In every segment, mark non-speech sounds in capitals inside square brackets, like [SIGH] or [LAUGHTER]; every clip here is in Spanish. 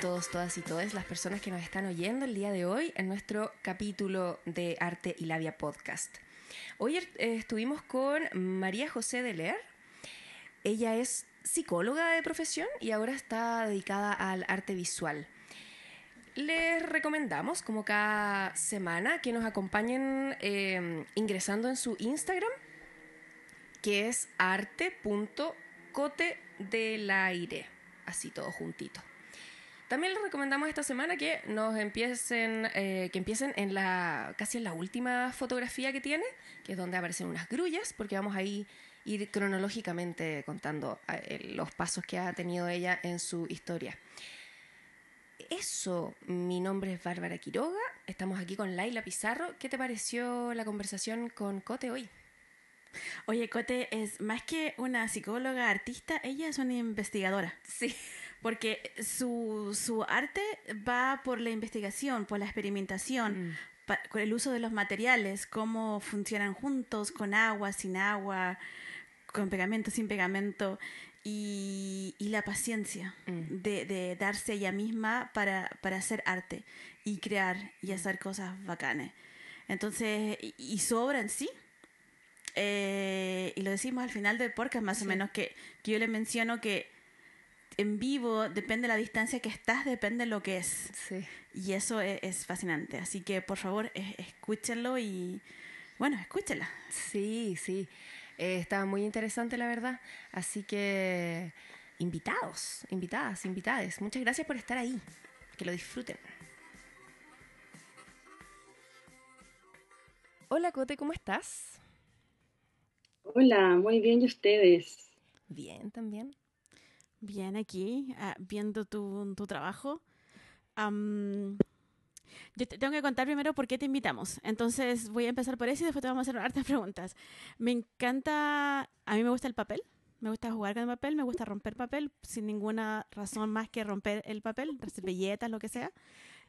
todos, todas y todas las personas que nos están oyendo el día de hoy en nuestro capítulo de Arte y Labia Podcast. Hoy eh, estuvimos con María José de Leer. Ella es psicóloga de profesión y ahora está dedicada al arte visual. Les recomendamos, como cada semana, que nos acompañen eh, ingresando en su Instagram, que es arte.cote del aire, así todo juntito. También les recomendamos esta semana que nos empiecen, eh, que empiecen en la casi en la última fotografía que tiene, que es donde aparecen unas grullas, porque vamos a ir, cronológicamente contando eh, los pasos que ha tenido ella en su historia. Eso, mi nombre es Bárbara Quiroga, estamos aquí con Laila Pizarro. ¿Qué te pareció la conversación con Cote hoy? Oye, Cote es más que una psicóloga artista, ella es una investigadora. Sí porque su, su, arte va por la investigación, por la experimentación, mm. con el uso de los materiales, cómo funcionan juntos, con agua, sin agua, con pegamento, sin pegamento, y, y la paciencia mm. de, de, darse ella misma para, para, hacer arte y crear y hacer cosas bacanes. Entonces, y, su obra en sí, eh, y lo decimos al final del podcast más o menos, que, que yo le menciono que en vivo, depende de la distancia que estás, depende de lo que es. Sí. Y eso e, es, fascinante. Así que por favor, escúchenlo y bueno, escúchenla. Sí, sí. Eh, estaba muy interesante, la verdad. Así que invitados, invitadas, invitades. Muchas gracias por estar ahí. Que lo disfruten. Hola, Cote, ¿cómo estás? Hola, muy bien, ¿y ustedes? Bien, también. Bien, aquí, ah, viendo tu, tu trabajo. yo te tengo que contar primero por qué te invitamos. Entonces voy a empezar por eso y después te vamos a hacer [LAUGHS] hartas preguntas. Me encanta, a mí me gusta el papel. Me gusta jugar con el papel, me gusta romper papel sin ninguna razón más que romper el papel, hacer belletas, lo que sea.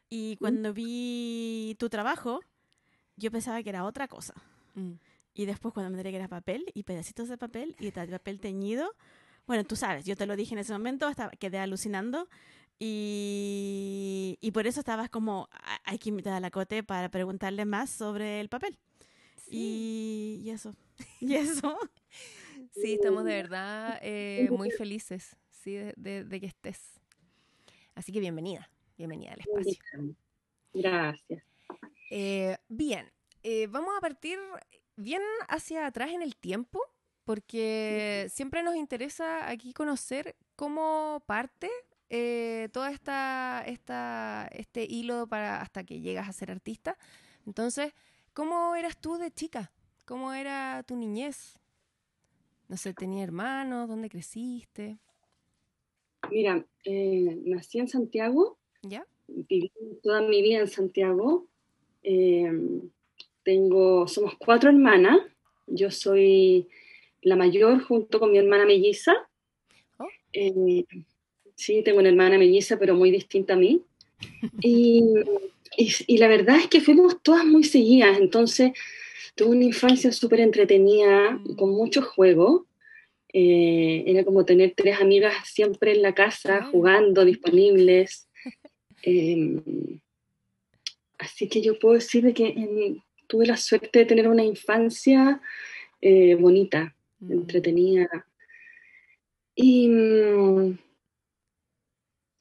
Y cuando vi tu trabajo, yo pensaba que era otra cosa. Mm. Y después cuando me enteré que era papel y pedacitos de papel y papel teñido, bueno, tú sabes, yo te lo dije en ese momento, hasta quedé alucinando. Y, y por eso estabas como, hay que invitar a la Cote para preguntarle más sobre el papel. Y, y, eso. [LAUGHS] Y eso. Sí, estamos de [LAUGHS] verdad eh, muy felices sí, de, de, que estés. Así que bienvenida, bienvenida al espacio. Gracias. Eh, bien, eh, vamos a partir bien hacia atrás en el tiempo porque siempre nos interesa aquí conocer cómo parte eh, toda esta, esta, este hilo para hasta que llegas a ser artista. Entonces, ¿cómo eras tú de chica? ¿Cómo era tu niñez? No sé, ¿tenía hermanos? ¿Dónde creciste? Mira, eh, nací en Santiago. ¿Ya? Viví toda mi vida en Santiago. Eh, tengo, somos cuatro hermanas. Yo soy la mayor junto con mi hermana melliza. Oh. Eh, sí, tengo una hermana melliza, pero muy distinta a mí. [LAUGHS] Y, y, la verdad es que fuimos todas muy seguidas, entonces tuve una infancia súper entretenida, mm. con muchos juegos. Eh, era como tener tres amigas siempre en la casa, jugando, disponibles. [LAUGHS] Em, así que yo puedo decir que tuve la suerte de tener una infancia eh, bonita. Mm. entretenida. Y mm,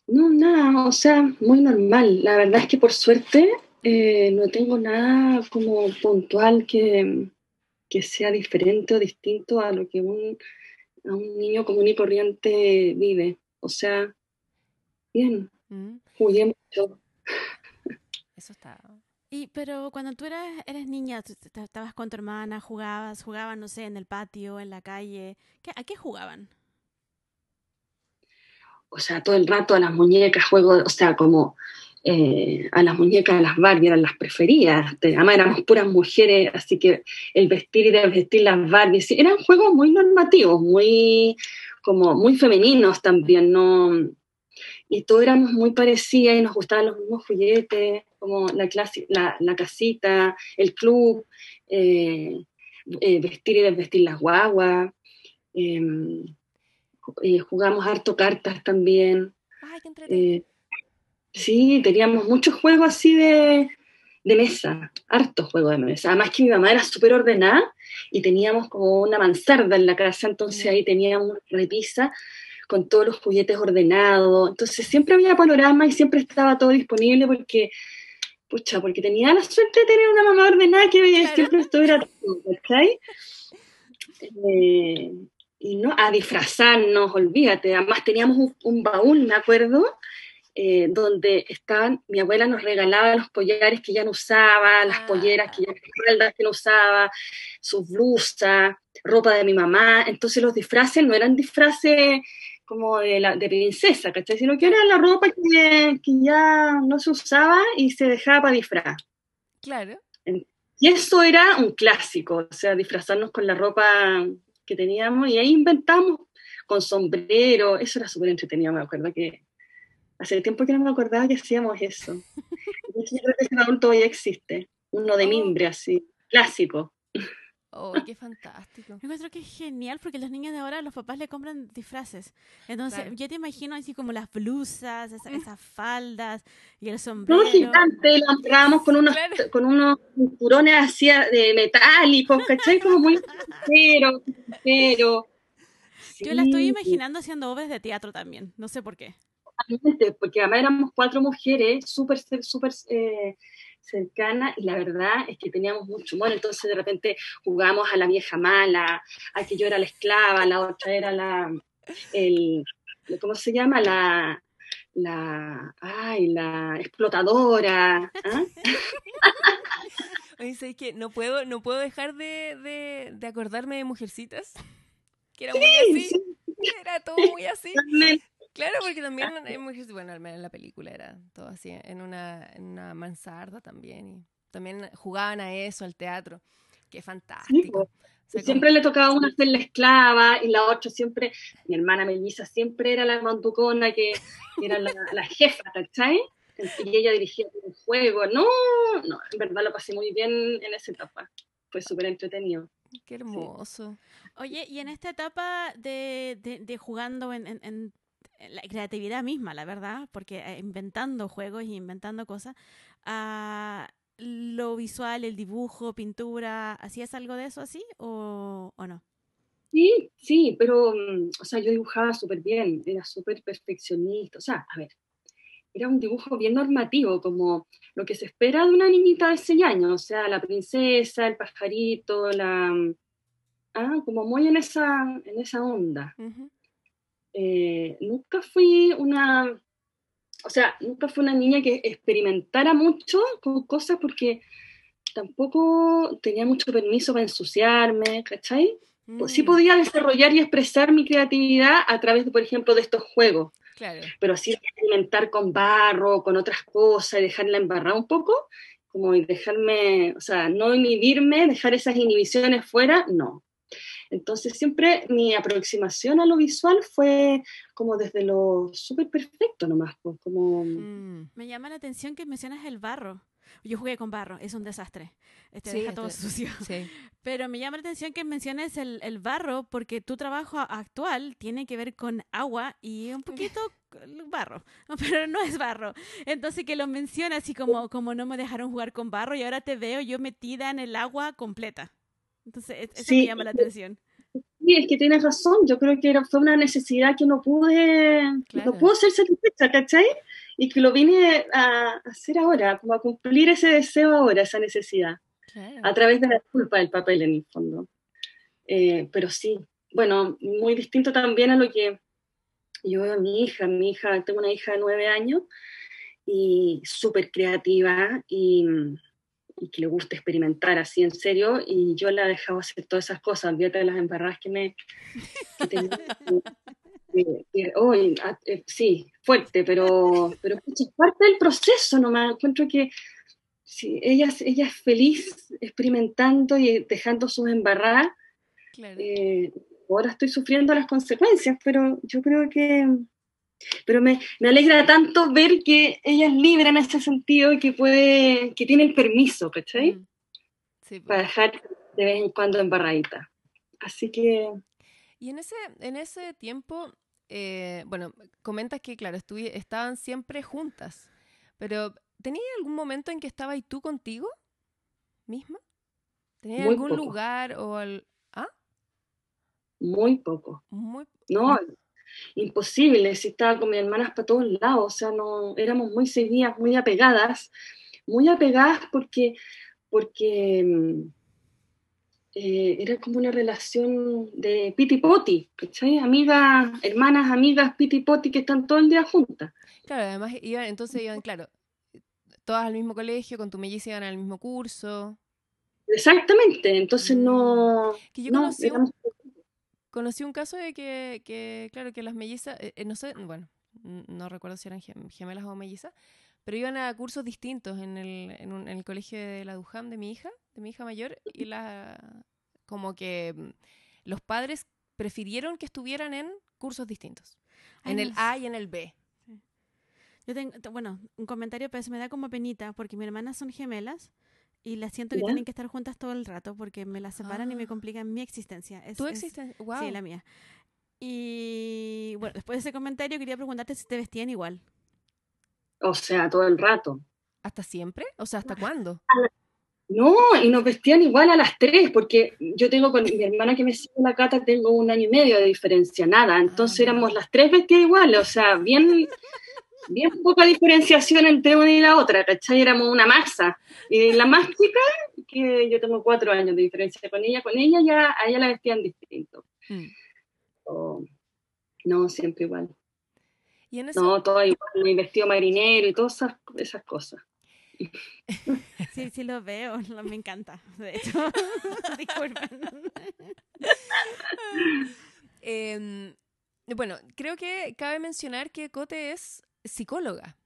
no, nada, o sea, muy normal. La verdad es que por suerte eh, no tengo nada como puntual que, que, sea diferente o distinto a lo que un, a un niño común y corriente vive. O sea, bien, mm. jugué mucho. Eso está y, pero cuando tú eras, eres niña, estabas con tu hermana, jugabas, jugaban, no sé, en el patio, en la calle. ¿A qué jugaban? O sea, todo el rato a las muñecas, juego, o sea, como eh, a las muñecas, las Barbie eran las preferidas. Además éramos puras mujeres, así que el vestir y desvestir las Barbies, eran juegos muy normativos, muy, como muy femeninos también, ¿no? Y todos éramos muy parecidas y nos gustaban los mismos juguetes como la, clase, la, la casita, el club, eh, eh, vestir y desvestir las guaguas. Em, eh, jugamos harto cartas también. Ay, qué Sí, teníamos muchos juegos así de, de mesa, hartos juegos de mesa. Además que mi mamá era súper ordenada y teníamos como una mansarda en la casa, entonces ahí teníamos repisa con todos los juguetes ordenados. Entonces siempre había panorama y siempre estaba todo disponible porque, pucha, porque tenía la suerte de tener una mamá ordenada que siempre estuviera todo, ¿cachai? Eh, y no, a disfrazarnos, olvídate. Además teníamos un, un baúl, me acuerdo, eh, donde estaban, mi abuela nos regalaba los collares que ya no usaba, las ah. polleras que ya que no usaba, sus blusas, ropa de mi mamá. Entonces los disfraces no eran disfraces como de, la, de princesa, ¿cachai? Sino que era la ropa que, que ya no se usaba y se dejaba para disfraz. Claro. Y eso era un clásico, o sea, disfrazarnos con la ropa que teníamos y ahí inventamos con sombrero, eso era súper entretenido, me acuerdo que Hace tiempo que no me acordaba que hacíamos eso. [LAUGHS] Yo creo que ese baúl todavía existe. Uno de oh. mimbre así, clásico. Oh, qué fantástico. Yo [LAUGHS] encuentro que es genial porque los niños de ahora, los papás le compran disfraces. Entonces, yo te imagino así como las blusas, esas, esas faldas y el sombrero. No, gigante, lo entrábamos con unos, con unos cinturones así de metálicos, ¿cachai? Como muy pero, pero. [LAUGHS] Yo la estoy imaginando haciendo obras de teatro también, no sé por qué porque además éramos cuatro mujeres súper, súper eh, cercanas y la verdad es que teníamos mucho humor, entonces de repente jugábamos a la vieja mala, a que yo era la esclava, la otra era la, el, ¿cómo se llama? La, la, ay, la explotadora. ¿ah? [LAUGHS] Oye, que no puedo, no puedo dejar de, de, acordarme de Mujercitas, que era muy así, era todo muy así. Claro, [LAUGHS] porque también bueno, al menos en la película era todo así, en una, en una mansarda también. Y también jugaban a eso, al teatro. Qué fantástico. siempre le tocaba a una ser la esclava y la otra siempre, mi hermana Melissa siempre era la mantucona que, [LAUGHS] era la, la, jefa, ¿cachai? Y ella dirigía el juego. No, no, en verdad lo pasé muy bien en esa etapa. Fue súper entretenido. Qué hermoso. Oye, y en esta etapa de, de, jugando en, en, la creatividad misma, la verdad, porque eh, inventando juegos y inventando cosas, ah, lo visual, el dibujo, pintura, ¿hacías algo de eso así o, o no? Sí, sí, pero, mm, o sea, yo dibujaba súper bien, era súper perfeccionista, o sea, a ver, era un dibujo bien normativo, como lo que se espera de una niñita de 6 años, o sea, la princesa, el pajarito, la... Mm, ah, como muy en esa, en esa onda. Eh, nunca fui una, o sea, nunca fui una niña que experimentara mucho con cosas porque tampoco tenía mucho permiso para ensuciarme, ¿cachai? Pues sí mm. podía desarrollar y expresar mi creatividad a través, de, por ejemplo, de estos juegos. Claro. Pero así experimentar con barro, con otras cosas y dejarla embarrar un poco, como dejarme, o sea, no inhibirme, dejar esas inhibiciones fuera, no. Entonces siempre mi aproximación a lo visual fue como desde lo súper perfecto nomás, pues, como... Mm. Me llama la atención que mencionas el barro. Yo jugué con barro, es un desastre. Este deja todo sucio. [LAUGHS] Pero me llama la atención que menciones el, el, barro porque tu trabajo actual tiene que ver con agua y un poquito barro, [LAUGHS] pero no es barro. Entonces que lo mencionas así como, como no me dejaron jugar con barro y ahora te veo yo metida en el agua completa. Entonces, e-, eso me llama la atención. Sí, es que tienes razón. Yo creo que fue una necesidad que no pude, no puedo ser satisfecha, ¿cachai? Y que lo vine a hacer ahora, como a cumplir ese deseo ahora, esa necesidad, a través de la culpa del papel en el fondo. Eh, pero sí, bueno, muy distinto también a lo que yo veo a mi hija. Mi hija, tengo una hija de nueve años y súper creativa y y que le gusta experimentar así en serio, y yo la he dejado hacer todas esas cosas, olvídate de las embarradas que me... [LAUGHS] sí, fuerte, pero, pero es parte del proceso nomás, encuentro que sí, ella, ella es feliz experimentando y dejando sus embarradas, eh, ahora estoy sufriendo las consecuencias, pero yo creo que pero me, me, alegra tanto ver que ella es libre en ese sentido y que puede, que tiene el permiso, ¿cachai? Mm. Pues. Para dejar de vez en cuando embarradita. Así que... Y en ese, en ese tiempo, eh, bueno, comentas que, claro, estaban siempre juntas. Pero, ¿tenías algún momento en que estabas tú contigo misma? ¿Tenías algún lugar o al... ¿Ah? Muy poco. Muy... No, imposible. Si estaba con mis hermanas para todos lados. O sea, no, éramos muy seguidas, muy apegadas. Muy apegadas porque, porque mm, eh, era como una relación de piti poti, ¿cachai? Amigas, hermanas, amigas, piti poti que están todo el día juntas. Claro, además iban, entonces iban, claro, todas al mismo colegio, con tu melliza iban al mismo curso. Exactamente, entonces no... Que yo conocí, un, conocí, un, caso de que, que, claro, que las mellizas, eh, eh, no sé, bueno, no recuerdo si eran gemelas o mellizas, pero iban a cursos distintos en el, en, el colegio de la Dujam de mi hija, de mi hija mayor, y la, como que mm, los padres prefirieron que estuvieran en cursos distintos, en el A y en el B. Yo tengo, bueno, un comentario, pero se me da como penita, porque mis hermanas son gemelas y las siento que tienen que estar juntas todo el rato porque me las separan y me ah. complican mi existencia. ¿Tu existencia? Wow. Sí, la mía. Y bueno, después de ese comentario quería preguntarte si te vestían igual. O sea, todo el rato. ¿Hasta siempre? O sea, ¿hasta cuándo? No, y nos vestían igual a las tres, porque yo tengo con mi hermana que me sigue la cata, tengo un año y medio de diferencia, nada. Ah, Entonces éramos las tres vestidas igual, o sea, bien, bien poca diferenciación entre una y la otra, ¿cachai? Éramos una masa. Y la más chica, que yo tengo cuatro años de diferencia con ella, con ella ya a ella la vestían distinto. Mm. no, siempre igual. No, todo igual, mi vestido marinero y todas esas, cosas. [LAUGHS] Sí, sí lo veo, me encanta, de hecho. [LAUGHS] Disculpen. [LAUGHS] Em, bueno, creo que cabe mencionar que Cote es psicóloga.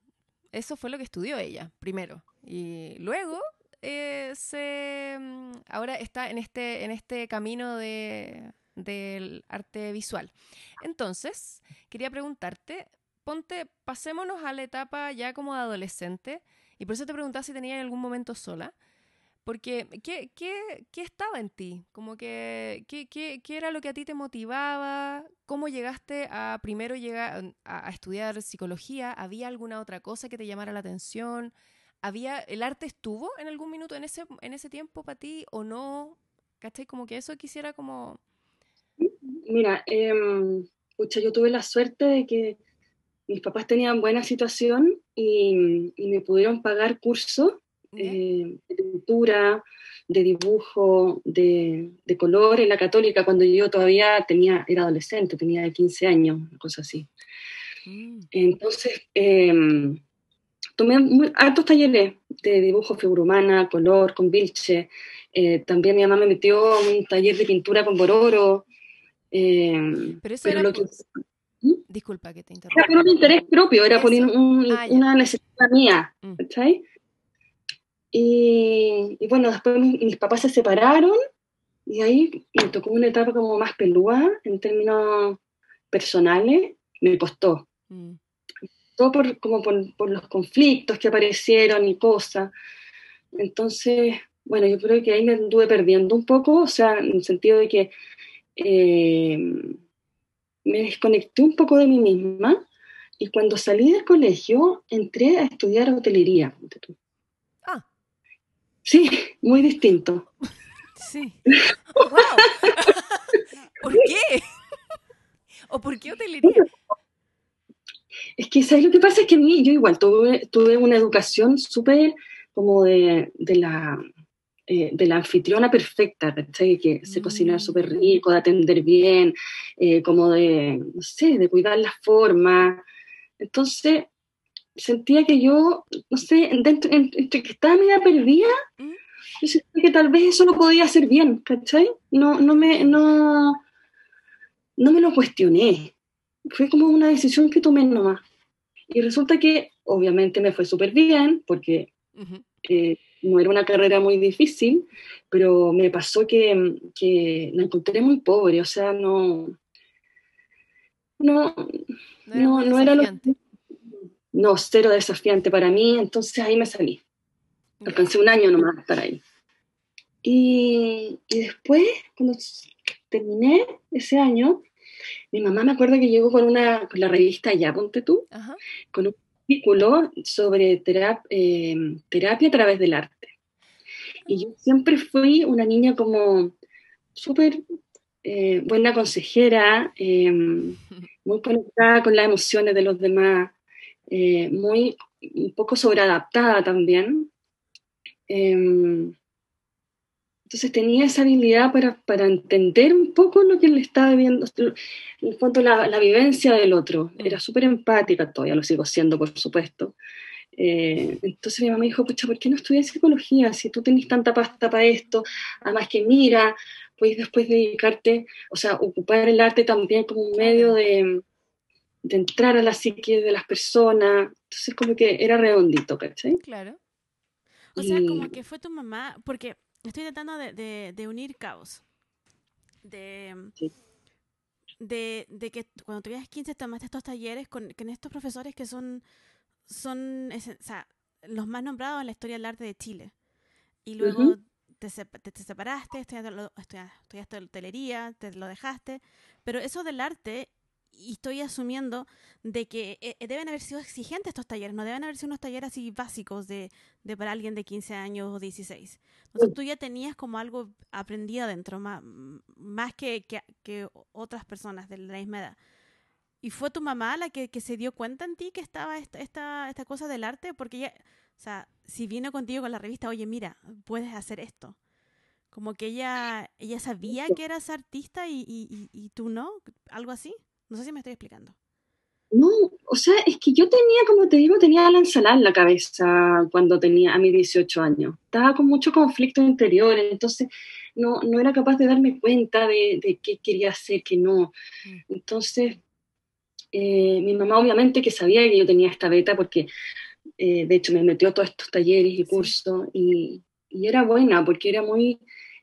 Eso fue lo que estudió ella, primero. Y luego eh, se, mm, ahora está en este, en este camino de, del arte visual. Entonces, quería preguntarte, ponte, pasémonos a la etapa ya como adolescente, y por eso te preguntaba si tenías algún momento sola, porque ¿qué, qué, qué estaba en ti? Como que, ¿qué, qué, qué era lo que a ti te motivaba? ¿Cómo llegaste a primero llegar a, estudiar psicología? ¿Había alguna otra cosa que te llamara la atención? ¿Había, ¿El arte estuvo en algún minuto en ese, en ese tiempo para ti o no? ¿Cachai? Como que eso quisiera como... Mira, eh, yo tuve la suerte de que mis papás tenían buena situación y, me pudieron pagar cursos eh, de pintura, de dibujo, de, color en la católica cuando yo todavía tenía, era adolescente, tenía 15 años, cosas así. Mm. Entonces, em, tomé altos talleres de dibujo figura humana, color, con vilche. Eh, también mi mamá me metió un taller de pintura con bororo. Em, pero eso era, lo que, ¿Mm? Disculpa que te interrumpa. Era por un interés propio, era por ah, una necesidad mía, mm. Y, bueno, después mis, papás se separaron y ahí me tocó una etapa como más pelúa en términos personales, me costó. Mm. Todo por, como por, los conflictos que aparecieron y cosas. Entonces, bueno, yo creo que ahí me anduve perdiendo un poco, o sea, en el sentido de que eh, me desconecté un poco de mí misma y cuando salí del colegio entré a estudiar hotelería. Sí, muy distinto. Sí. Wow. [LAUGHS] ¿Por qué? ¿O por qué hotelería? Es que, ¿sabes lo que pasa? Es que a mí, yo igual tuve, tuve una educación súper como de, de la eh, de la anfitriona perfecta, Que se cocina mm. súper rico, de atender bien, eh, como de, no sé, de cuidar la forma. Entonces, sentía que yo, no sé, dentro, entre que estaba media perdida, ¿Mm? yo sentía que tal vez eso lo podía hacer bien, ¿cachai? No, no, me, no, no me lo cuestioné. Fue como una decisión que tomé nomás. Y resulta que, obviamente, me fue súper bien, porque no era una carrera muy difícil, pero me pasó que, que la encontré muy pobre, o sea, no, no, no, no, era lo no, cero desafiante para mí, entonces ahí me salí. Alcancé un año nomás estar ahí. Y, y, después, cuando terminé ese año, mi mamá me acuerdo que llegó con una con la revista Ya, ponte tú, con un artículo sobre eh, terapia, a través del arte. Y yo siempre fui una niña como súper eh, buena consejera, em, muy conectada con las emociones de los demás, eh, muy un poco sobreadaptada también. Em, entonces tenía esa habilidad para, entender un poco lo que le estaba viendo, en el fondo la, vivencia del otro. Mm. Era súper empática, todavía lo sigo siendo, por supuesto. Eh, entonces mi mamá dijo, pucha, ¿por qué no estudias psicología? Si tú tenés tanta pasta para esto, además que mira, puedes después dedicarte, o sea, ocupar el arte también como un medio de, de entrar a la psique de las personas. Entonces como que era redondito, ¿cachai? Claro. O sea, como que fue tu mamá, porque estoy tratando de, de, unir cabos. De, de, de, que cuando tuvieras 15 tomaste estos talleres con, con estos profesores que son, son o sea, los más nombrados en la historia del arte de Chile. Y luego te, te, separaste, estudiaste, estudiaste hotelería, te lo dejaste. Pero eso del arte y estoy asumiendo de que eh, eh, deben haber sido exigentes estos talleres, no deben haber sido unos talleres así básicos de, de para alguien de 15 años o 16. Entonces tú ya tenías como algo aprendido adentro, más, más que, que, que, otras personas de la misma edad. ¿Y fue tu mamá la que, que se dio cuenta en ti que estaba esta, esta, esta cosa del arte? Porque ella, o sea, si vino contigo con la revista, oye, mira, puedes hacer esto. Como que ella, ella sabía que eras artista y, y, y tú no, algo así. No sé si me estoy explicando. No, o sea, es que yo tenía, como te digo, tenía la ensalada en la cabeza cuando tenía a mis 18 años. Estaba con mucho conflicto interior, entonces no, no era capaz de darme cuenta de, de qué quería hacer, qué no. Mm. Entonces, eh, mi mamá obviamente que sabía que yo tenía esta beta porque, eh, de hecho, me metió a todos estos talleres y cursos y, y, era buena porque era muy,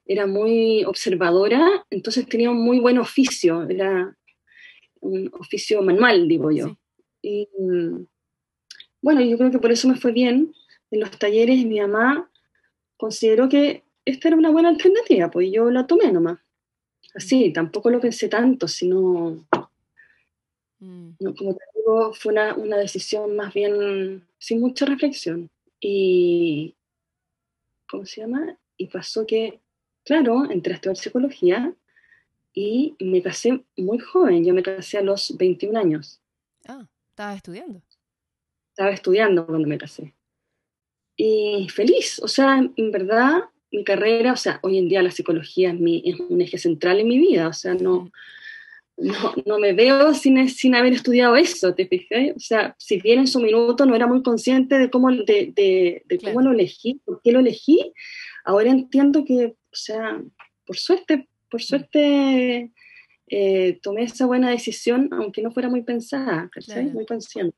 era muy observadora, entonces tenía un muy buen oficio, era un oficio manual, digo yo. Y bueno, yo creo que por eso me fue bien. En los talleres mi mamá consideró que esta era una buena alternativa, pues yo la tomé nomás. Así, tampoco lo pensé tanto, sino, mm. como te digo, fue una, una, decisión más bien sin mucha reflexión. Y, ¿cómo se llama? Y pasó que, claro, entré a estudiar psicología y me casé muy joven, yo me casé a los 21 años. Ah, ¿estabas estudiando? Estaba estudiando cuando me casé. Y feliz, o sea, en verdad mi carrera, o sea, hoy en día la psicología es, mi, es un eje central en mi vida, o sea, no, no, no, me veo sin, sin haber estudiado eso, ¿te fijas? O sea, si bien en su minuto no era muy consciente de cómo, de, de, de cómo lo elegí, por qué lo elegí, ahora entiendo que, o sea, por suerte por suerte eh, tomé esa buena decisión, aunque no fuera muy pensada, Muy consciente.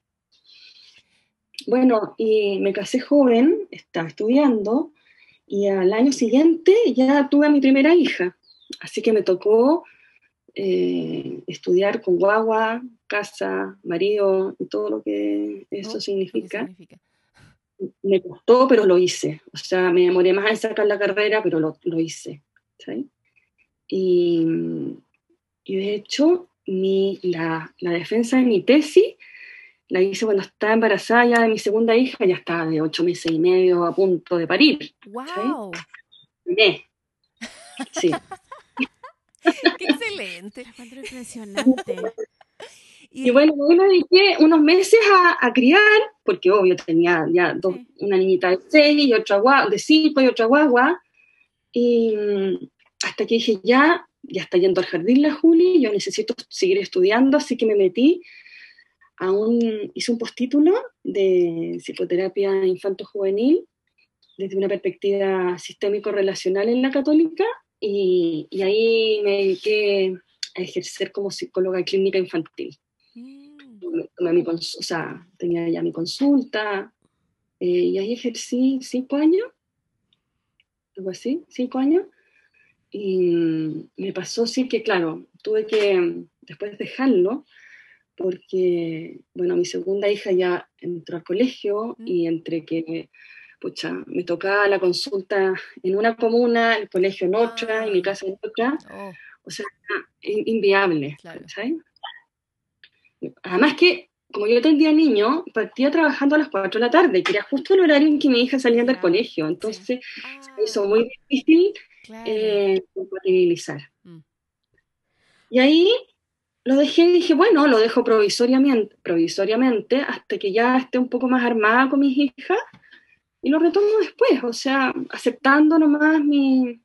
Bueno, y me casé joven, estaba estudiando, y al año siguiente ya tuve a mi primera hija. Así que me tocó eh, estudiar con guagua, casa, marido y todo lo que eso oh, significa. Me costó, pero lo hice. O sea, me demoré más en sacar la carrera, pero lo, lo hice. ¿sí? Y, de hecho, mi, la, la, defensa de mi tesis la hice cuando estaba embarazada ya de mi segunda hija, ya estaba de ocho meses y medio a punto de parir. ¡Wow! Sí. [LAUGHS] ¡Qué excelente! impresionante. Y, bueno, me dediqué unos meses a, a, criar, porque obvio tenía ya dos, una niñita de seis y otra guagua, de cinco y otra guagua. Y, hasta que dije, ya, ya está yendo al jardín la Juli, yo necesito seguir estudiando, así que me metí a un, hice un postítulo de psicoterapia infanto-juvenil desde una perspectiva sistémico-relacional en la católica y, y, ahí me dediqué a ejercer como psicóloga clínica infantil. Mm. o sea, tenía ya mi consulta eh, y ahí ejercí cinco años, algo así, cinco años. Y me pasó sí que, claro, tuve que después dejarlo porque, bueno, mi segunda hija ya entró al colegio y entre que, pucha, me tocaba la consulta en una comuna, el colegio en otra y mi ah. casa en otra, o sea, inviable, ¿sabes? Además que como yo tendría niño, partía trabajando a las 4 de la tarde, que era justo el horario en que mi hija salía del colegio. Entonces, eso muy difícil eh, compatibilizar. Mm. Y ahí lo dejé y dije, bueno, lo dejo provisoriamente, provisoriamente hasta que ya esté un poco más armada con mis hijas y lo retomo después, o sea, aceptando nomás mi...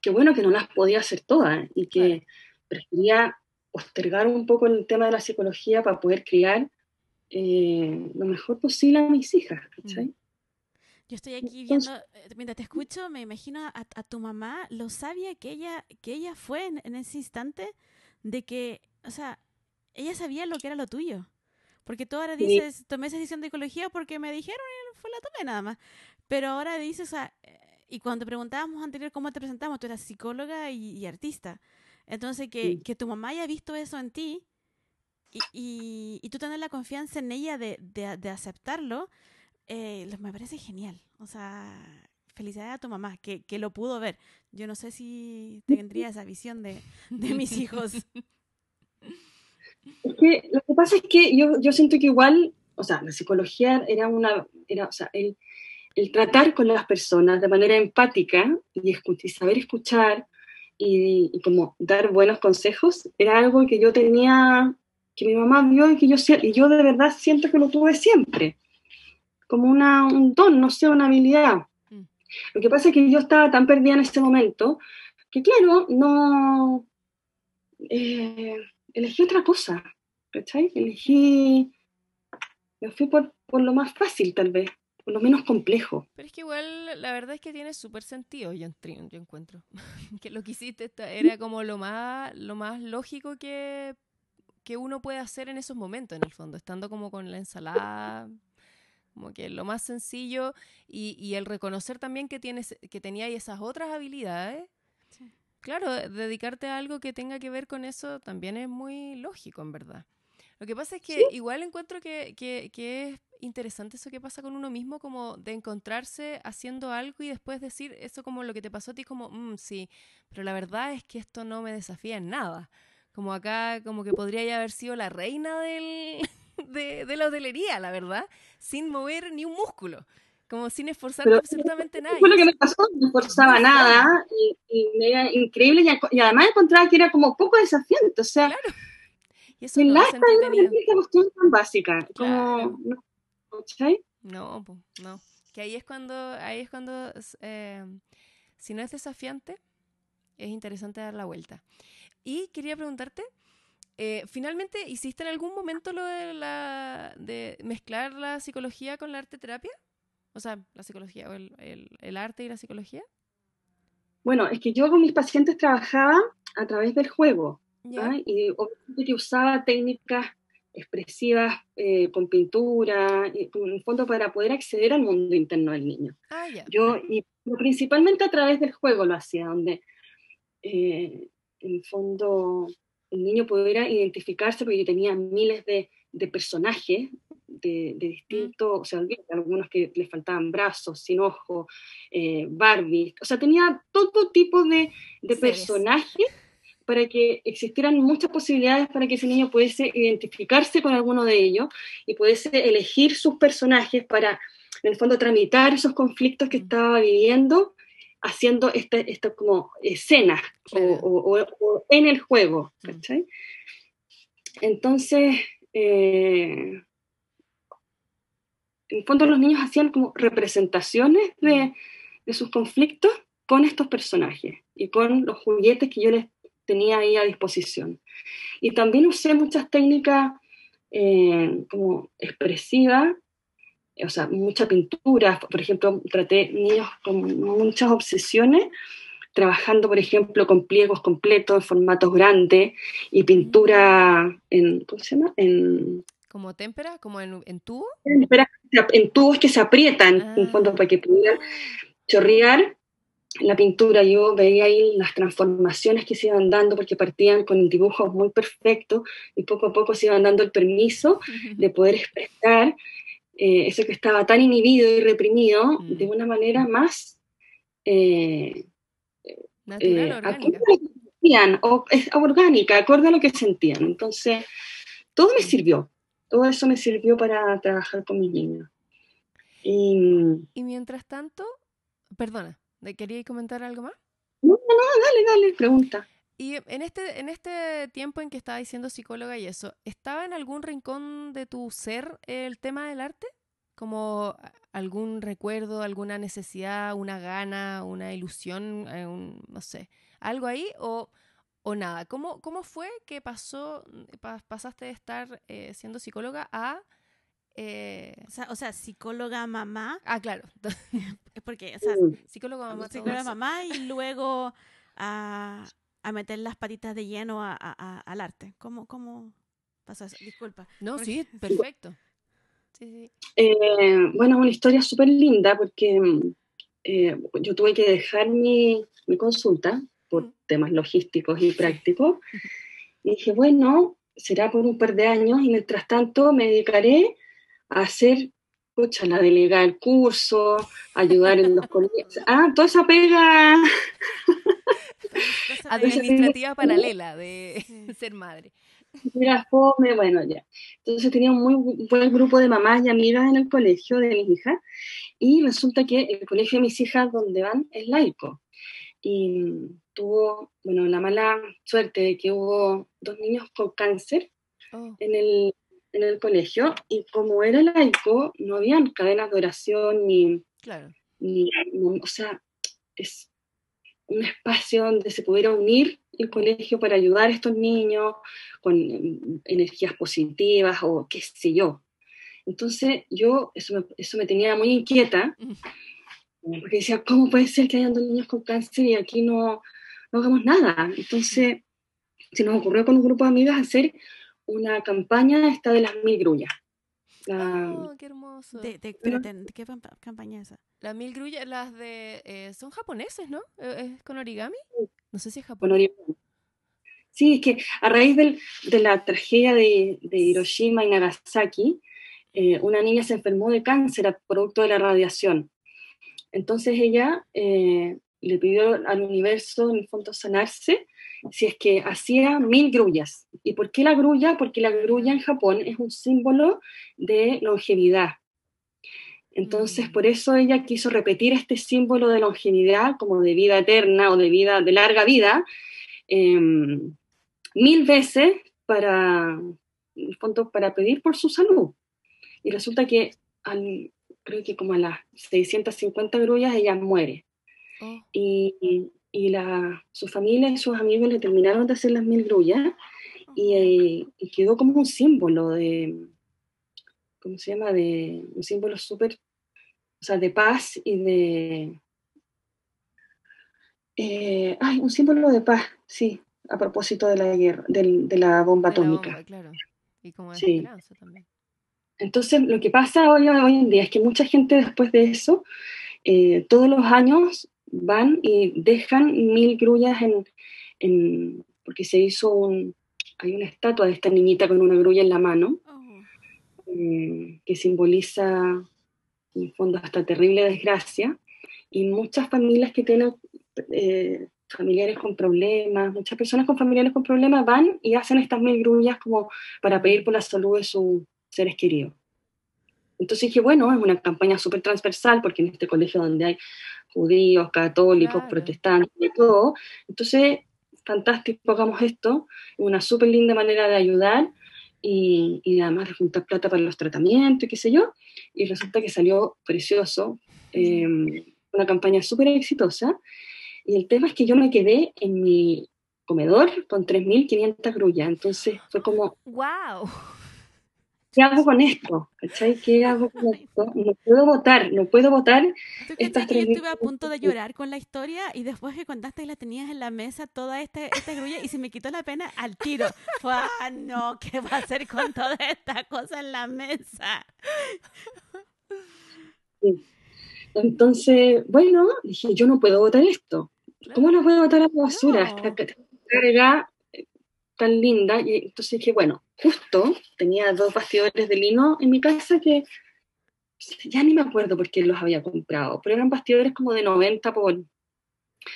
que bueno que no las podía hacer todas y que prefería postergar un poco el tema de la psicología para poder criar eh, lo mejor posible a mis hijas, ¿cachai? Mm. Yo estoy aquí viendo, eh, mientras te escucho, me imagino a, tu mamá, lo sabia que ella, que ella fue en, ese instante de que, o sea, ella sabía lo que era lo tuyo. Porque tú ahora dices, tomé esa decisión de ecología porque me dijeron y fue la tomé nada más. Pero ahora dices, o sea, y cuando te preguntábamos anterior cómo te presentamos, tú eras psicóloga y, artista. Entonces, que, que, tu mamá haya visto eso en ti y, y, tú tener la confianza en ella de, de, de aceptarlo, eh, me parece genial. O sea, felicidades a tu mamá, que, que, lo pudo ver. Yo no sé si tendría esa visión de, de mis hijos. [LAUGHS] Es que lo que pasa es que yo, yo siento que igual, o sea, la psicología era una, era, o sea, el, el tratar con las personas de manera empática y, y saber escuchar y, y, como dar buenos consejos era algo que yo tenía, que mi mamá vio y que yo, y yo de verdad siento que lo tuve siempre como una, un don, no sé, una habilidad. Mm. Lo que pasa es que yo estaba tan perdida en ese momento que, claro, no. Eh, elegí otra cosa, ¿cachai? Elegí. Me fui por, por lo más fácil, tal vez, lo menos complejo. Pero es que igual la verdad es que tiene súper sentido, yo, yo encuentro. [LAUGHS] que lo que hiciste era como lo más, lo más lógico que, que uno puede hacer en esos momentos, en el fondo, estando como con la ensalada como que lo más sencillo y, y el reconocer también que, tienes, que tenía esas otras habilidades. Claro, dedicarte a algo que tenga que ver con eso también es muy lógico, en verdad. Lo que pasa es que igual encuentro que, que, que, es interesante eso que pasa con uno mismo, como de encontrarse haciendo algo y después decir eso como lo que te pasó a ti, como, mm, sí, pero la verdad es que esto no me desafía en nada. Como acá, como que podría ya haber sido la reina del, [LAUGHS] de, de la hotelería, la verdad, sin mover ni un músculo como sin esforzar absolutamente nada. Fue lo que me pasó, no esforzaba nada y, y, era increíble y, además encontraba que era como poco desafiante, o sea, claro. Y eso no es una cuestión tan básica, como, ¿no? No, no, que ahí es cuando, ahí es cuando, eh, si no es desafiante, es interesante dar la vuelta. Y quería preguntarte, eh, finalmente, ¿hiciste en algún momento lo de, la, de mezclar la psicología con la arte terapia? O sea, la psicología, o el, el, arte y la psicología. Bueno, es que yo con mis pacientes trabajaba a través del juego. Y obviamente que usaba técnicas expresivas eh, con pintura, y, en el fondo para poder acceder al mundo interno del niño. Ah, yo, y principalmente a través del juego lo hacía, donde eh, en el fondo el niño pudiera identificarse, porque yo tenía miles de, de personajes de, de distintos, o sea, algunos que le faltaban brazos, sin ojo, eh, Barbie, o sea, tenía todo tipo de, de personajes para que existieran muchas posibilidades para que ese niño pudiese identificarse con alguno de ellos y pudiese elegir sus personajes para, en el fondo, tramitar esos conflictos que estaba viviendo haciendo estas este como escenas o, en el juego. Mm. Entonces, eh, en el fondo los niños hacían como representaciones de, de, sus conflictos con estos personajes y con los juguetes que yo les tenía ahí a disposición. Y también usé muchas técnicas eh, como expresivas o sea, mucha pintura, por ejemplo, traté niños con muchas obsesiones, trabajando, por ejemplo, con pliegos completos, en formatos grandes y pintura en, ¿cómo se llama? En, ¿Como témpera? ¿Como en, en tubo? En, tubos que se aprietan, en fondo, para que pudieran chorrear la pintura. Yo veía ahí las transformaciones que se iban dando, porque partían con dibujos muy perfectos y poco a poco se iban dando el permiso de poder expresar eh, eso que estaba tan inhibido y reprimido mm. de una manera más eh, Natural, eh, orgánica. o, orgánica, acorde a lo que sentían. Entonces, todo me sirvió. todo eso me sirvió para trabajar con mis niños. Y, y mientras tanto, perdona, ¿quería comentar algo más? No, no, dale, dale, pregunta. Y en este, en este tiempo en que estabas siendo psicóloga y eso, ¿estaba en algún rincón de tu ser el tema del arte? ¿Como algún recuerdo, alguna necesidad, una gana, una ilusión, eh, no sé, algo ahí? ¿O, o nada? ¿Cómo, ¿Cómo fue que pasó, pasaste de estar eh, siendo psicóloga a... Eh, o, sea, psicóloga mamá. Ah, claro. [LAUGHS] Porque, o sea, psicóloga mamá. Psicóloga mamá y luego a, a meter las patitas de lleno a, al arte. ¿Cómo, cómo pasa eso? Disculpa. No, sí, [LAUGHS] [LAUGHS] perfecto. Sí, eh, bueno, una historia súper linda porque eh, yo tuve que dejar mi, mi consulta por mm. temas logísticos y prácticos. Y dije, bueno, será por un par de años y mientras tanto me dedicaré a hacer, escucha, la delegada del curso, ayudar en los colegios. Ah, toda esa pega administrativa paralela de [LAUGHS] ser madre. Mira, fome, bueno, ya. Entonces tenía un muy buen grupo de mamás y amigas en el colegio de mis hijas y resulta que el colegio de mis hijas donde van es laico. Y tuvo, bueno, la mala suerte de que hubo dos niños con cáncer oh. en, el, en el colegio y como era laico, no habían cadenas de oración ni... Claro. ni o sea, es, un espacio donde se pudiera unir el colegio para ayudar a estos niños con energías positivas o qué sé yo. Entonces yo, eso me, eso me tenía muy inquieta, porque decía, ¿cómo puede ser que hayan dos niños con cáncer y aquí no, no hagamos nada? Entonces se nos ocurrió con un grupo de amigas hacer una campaña esta de las mil grullas. Oh, qué hermoso. ¿De, qué campaña es esa? Las mil grullas, las de... Eh, son japoneses, ¿no? ¿Es con origami? No sé si es japonés. Sí, es que a raíz del, de la tragedia de, de Hiroshima y Nagasaki, eh, una niña se enfermó de cáncer producto de la radiación. Entonces ella eh, le pidió al universo, en el fondo, sanarse si es que hacía mil grullas. ¿Y por qué la grulla? Porque la grulla en Japón es un símbolo de longevidad. Entonces, por mm. eso ella quiso repetir este símbolo de longevidad, como de vida eterna o de vida, de larga vida, em, mil veces para, para pedir por su salud. Y resulta que creo que como a las 650 grullas ella muere. Oh. Y, y la, su familia y sus amigos le terminaron de hacer las mil grullas y, quedó como un símbolo de, ¿cómo se llama? De un símbolo súper, o sea, de paz y de... Eh, ay, un símbolo de paz, sí, a propósito de la guerra, de, la bomba atómica. claro. Y como de sí. también. Entonces, lo que pasa hoy, hoy en día es que mucha gente después de eso, eh, todos los años van y dejan mil grullas en, porque se hizo un, hay una estatua de esta niñita con una grulla en la mano, oh. eh, que simboliza, en fondo, hasta terrible desgracia, y muchas familias que tienen eh, familiares con problemas, muchas personas con familiares con problemas van y hacen estas mil grullas como para pedir por la salud de sus seres queridos. Entonces dije, bueno, es una campaña súper transversal, porque en este colegio donde hay judíos, católicos, protestantes, de todo. Entonces, fantástico, hagamos esto, una súper linda manera de ayudar y, y, además de juntar plata para los tratamientos y qué sé yo. Y resulta que salió precioso, em, una campaña súper exitosa. Y el tema es que yo me quedé en mi comedor con 3.500 grullas, entonces fue como... ¡Wow! ¿Qué hago con esto? ¿Qué hago con esto? No puedo votar, no puedo votar estas tres Yo estuve a punto de llorar con la historia y después que contaste y la tenías en la mesa toda esta, esta grulla y se me quitó la pena al tiro. Fue, ah, no, ¿qué va a hacer con toda esta cosa en la mesa? Entonces, bueno, dije, yo no puedo votar esto. ¿Cómo no puedo votar a la basura? Esta carga tan linda. Y entonces dije, bueno, justo tenía dos bastidores de lino en mi casa que ya ni me acuerdo por qué los había comprado, pero eran bastidores como de 90 por,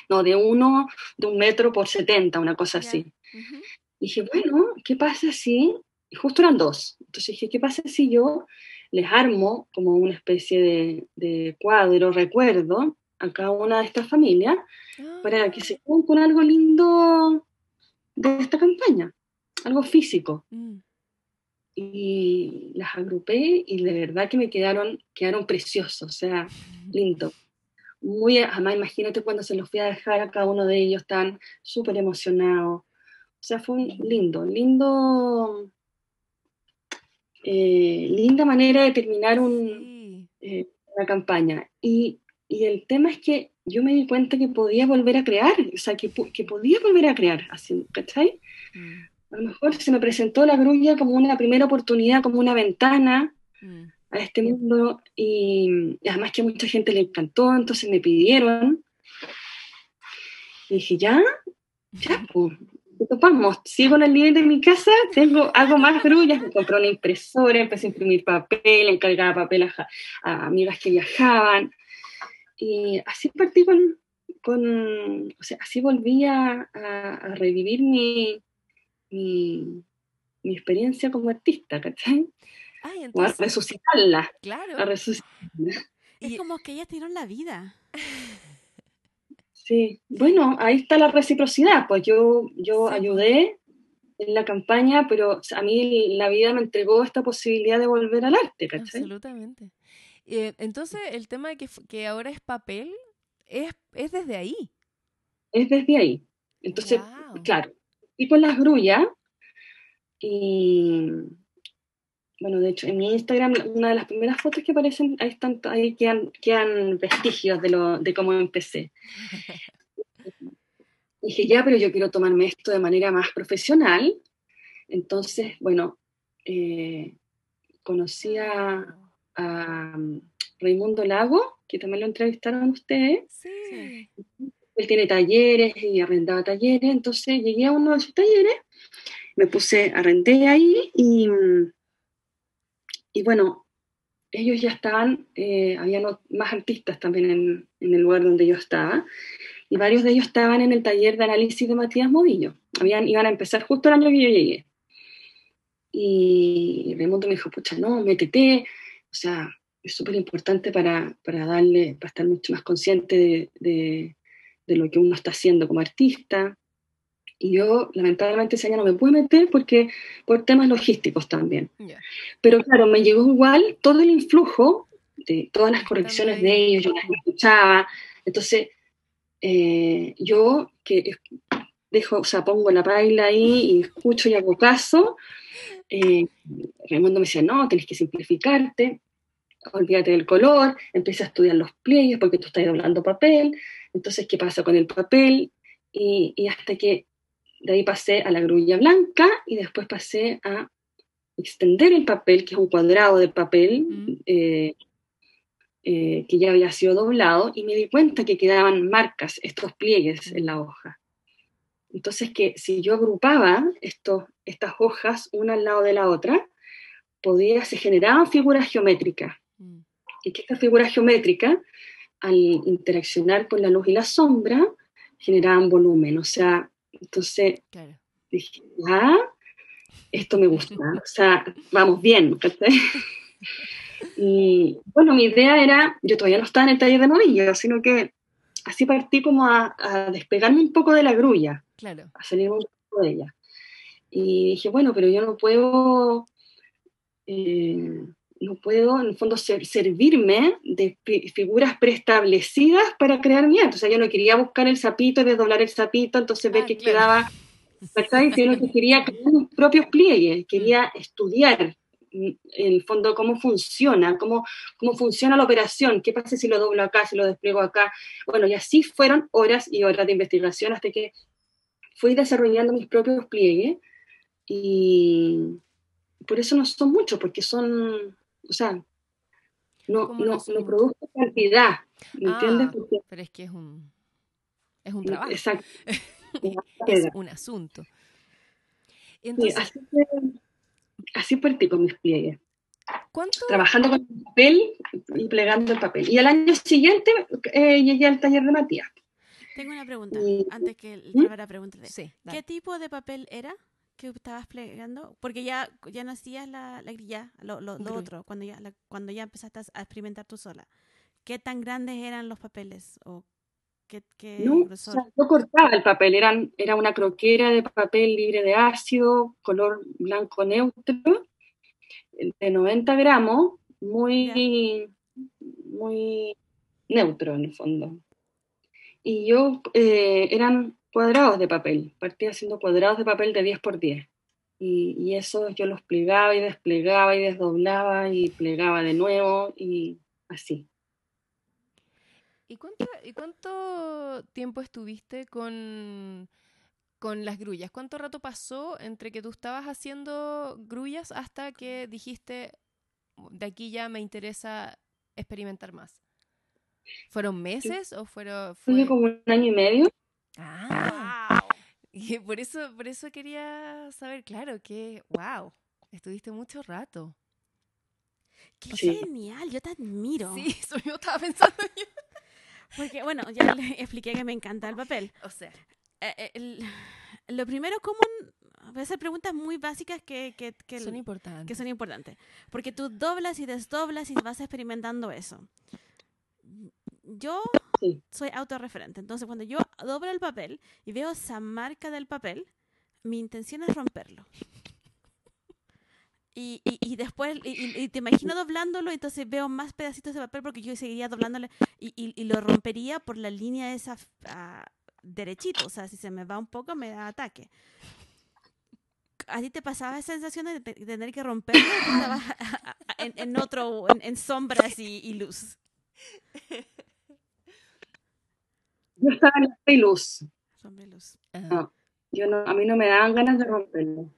no, de uno, de un metro por 70, una cosa así. Dije, bueno, ¿qué pasa si y justo eran dos. Entonces dije, ¿qué pasa si yo les armo como una especie de, de cuadro, recuerdo, a cada una de estas familias, para que se ah. queden con algo lindo de esta campaña, algo físico. Mm. Y las agrupé y de verdad que me quedaron, quedaron preciosos, o sea, lindo. Muy, además, imagínate cuando se los fui a dejar a cada uno de ellos, tan súper emocionados. O sea, fue un lindo, lindo, eh, linda manera de terminar un, eh, una campaña. Y, y, el tema es que yo me di cuenta que podía volver a crear, o sea, que, que podía volver a crear, así, ¿cachai? Mm. A lo mejor se me presentó la grulla como una primera oportunidad, como una ventana mm. a este mundo, y, además que a mucha gente le encantó, entonces me pidieron. Y dije, ya, ya, [LAUGHS] pues, topamos, sigo en el nivel de mi casa, tengo, hago más grullas, me compré una impresora, empecé a imprimir papel, encargaba papel a, amigas que viajaban, y así partí con, con o sea, así volví a, revivir mi, mi, mi, experiencia como artista, ¿cachai? o a resucitarla. Claro. A resucitarla. Es como que ellas dieron la vida. Sí, bueno, ahí está la reciprocidad, pues yo, yo ayudé en la campaña, pero a mí la vida me entregó esta posibilidad de volver al arte, ¿cachai? Absolutamente. Eh, entonces, el tema de que, que ahora es papel, es, es, desde ahí. Es desde ahí. Entonces, claro, y con las grullas, y bueno, de hecho, en mi Instagram, una de las primeras fotos que aparecen, ahí, están, ahí quedan, quedan vestigios de, lo, de cómo empecé. [LAUGHS] dije, ya, pero yo quiero tomarme esto de manera más profesional. Entonces, bueno, eh, conocí a, um, Raimundo Lago, que también lo entrevistaron ustedes. Sí. Él tiene talleres y arrendaba talleres, entonces llegué a uno de sus talleres, me puse, arrendé ahí y y bueno, ellos ya estaban, eh, había más artistas también en, el lugar donde yo estaba, y varios de ellos estaban en el taller de análisis de Matías Movillo. Habían, iban a empezar justo el año que yo llegué. Y Raimundo me dijo, pucha, no, métete, o sea, es súper importante para, para, darle, para estar mucho más consciente de, de, lo que uno está haciendo como artista. Y yo, lamentablemente, ese año no me pude meter porque por temas logísticos también. Pero claro, me llegó igual todo el influjo de todas las correcciones de ellos, yo las escuchaba. Entonces, eh, yo que dejo, o sea, pongo la paila ahí y escucho y hago caso. Eh, Raimundo me decía, no, tienes que simplificarte, olvídate del color, empieza a estudiar los pliegues porque tú estás doblando papel, entonces, ¿qué pasa con el papel? Y, y, hasta que de ahí pasé a la grulla blanca y después pasé a extender el papel, que es un cuadrado de papel mm. eh, eh, que ya había sido doblado, y me di cuenta que quedaban marcas, estos pliegues en la hoja. Entonces que si yo agrupaba estos, estas hojas una al lado de la otra, podía, se generaban figuras geométricas. Mm. Y que estas figuras geométricas, al interaccionar con la luz y la sombra, generaban volumen. O sea, entonces dije, ah, esto me gusta, [LAUGHS] o sea, vamos bien. [LAUGHS] y bueno, mi idea era, yo todavía no estaba en el taller de novillo, sino que así partí como a, despegarme un poco de la grulla, claro. a salir un poco de ella. Y dije, bueno, pero yo no puedo, eh, no puedo en el fondo servirme de figuras preestablecidas para crear mi arte. O sea, yo no quería buscar el sapito, desdoblar el sapito, entonces ver ah, que quedaba, ¿verdad? Sino que quería crear mis propios pliegues, quería [LAUGHS] mm. estudiar en el fondo cómo funciona, cómo, cómo funciona la operación, qué pasa si lo doblo acá, si lo despliego acá. Bueno, y así fueron horas y horas de investigación hasta que fui desarrollando mis propios pliegues y por eso no son muchos, porque son o sea, no, no, no produzco cantidad, ¿me ah, entiendes? pero es que es un, es un trabajo. Exacto. [LAUGHS] es un asunto. Entonces, así, así partí con mis pliegues. ¿Cuánto? Trabajando con el papel y plegando el papel. Y al año siguiente eh, llegué al taller de Matías. Tengo una pregunta, antes que ¿Mm? Bárbara pregunte. Sí, ¿Qué tipo de papel era? que estabas plegando? Porque ya, ya no hacías la, la grilla, lo, lo, otro, cuando ya, cuando ya empezaste a experimentar tú sola. ¿Qué tan grandes eran los papeles? ¿O qué, qué no, yo cortaba el papel, Eran, era una croquera de papel libre de ácido, color blanco neutro, de 90 gramos, muy, muy neutro en el fondo. Y yo, eh, eran cuadrados de papel, partía haciendo cuadrados de papel de 10 por 10. Y, y, eso yo los plegaba y desplegaba y desdoblaba y plegaba de nuevo y así. ¿Y cuánto, ¿Y cuánto tiempo estuviste con, con las grullas? ¿Cuánto rato pasó entre que tú estabas haciendo grullas hasta que dijiste, de aquí ya me interesa experimentar más? ¿Fueron meses o fueron...? Fue como un año y medio. Ah, y por eso, por eso quería saber, claro, que, wow, estuviste mucho rato. Qué genial, yo te admiro. Sí, eso yo estaba [LAUGHS] pensando yo. Porque, bueno, ya le [LAUGHS] expliqué que me encanta el papel. O sea. Eh, eh, lo primero, ¿cómo voy a hacer preguntas muy básicas que, que, son importantes. Que son importantes. Porque tú doblas y desdoblas y vas experimentando eso. Yo soy autorreferente. Entonces, cuando yo doblo el papel y veo esa marca del papel, mi intención es romperlo. Y, y, después, y, te imagino doblándolo, entonces veo más pedacitos de papel porque yo seguiría doblándolo y, lo rompería por la línea esa uh, derechito. O sea, si se me va un poco, me da ataque. ¿A ti te pasaba esa sensación de, tener que romperlo? Estabas [COUGHS] en, en, otro, en, sombras y, luz. Yo estaba en luz. Sombra y luz. yo no, a mí no me daban ganas de romperlo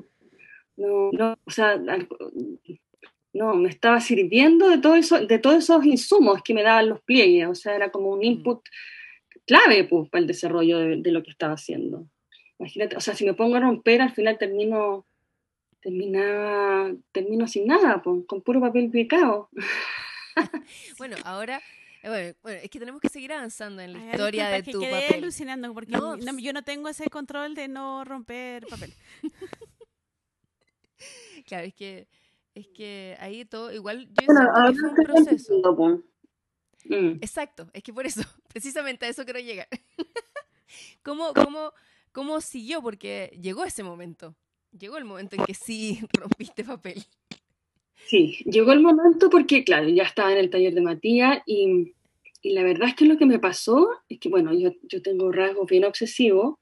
no, no, o sea, no, me estaba sirviendo de, todo eso, de todos esos insumos que me daban los pliegues, o sea, era como un mm. input clave pues, para el desarrollo de, lo que estaba haciendo. Imagínate, o sea, si me pongo a romper, al final termino, terminaba, termino sin nada, pues, con puro papel picado. [LAUGHS] bueno, ahora bueno, es que tenemos que seguir avanzando en la historia de tu quedé papel. alucinando porque yo no tengo ese control de no romper papel. [LAUGHS] [LAUGHS] Claro, es que, es que ahí todo, igual yo bueno, fue un proceso. Mm. Exacto, es que por eso, [LAUGHS] precisamente a eso quiero llegar. [LAUGHS] ¿Cómo, cómo, ¿Cómo siguió? Porque llegó ese momento. Llegó el momento en que sí rompiste papel. Sí, llegó el momento porque, claro, ya estaba en el taller de Matías y, y la verdad es que lo que me pasó es que, bueno, yo, yo tengo rasgos bien obsesivos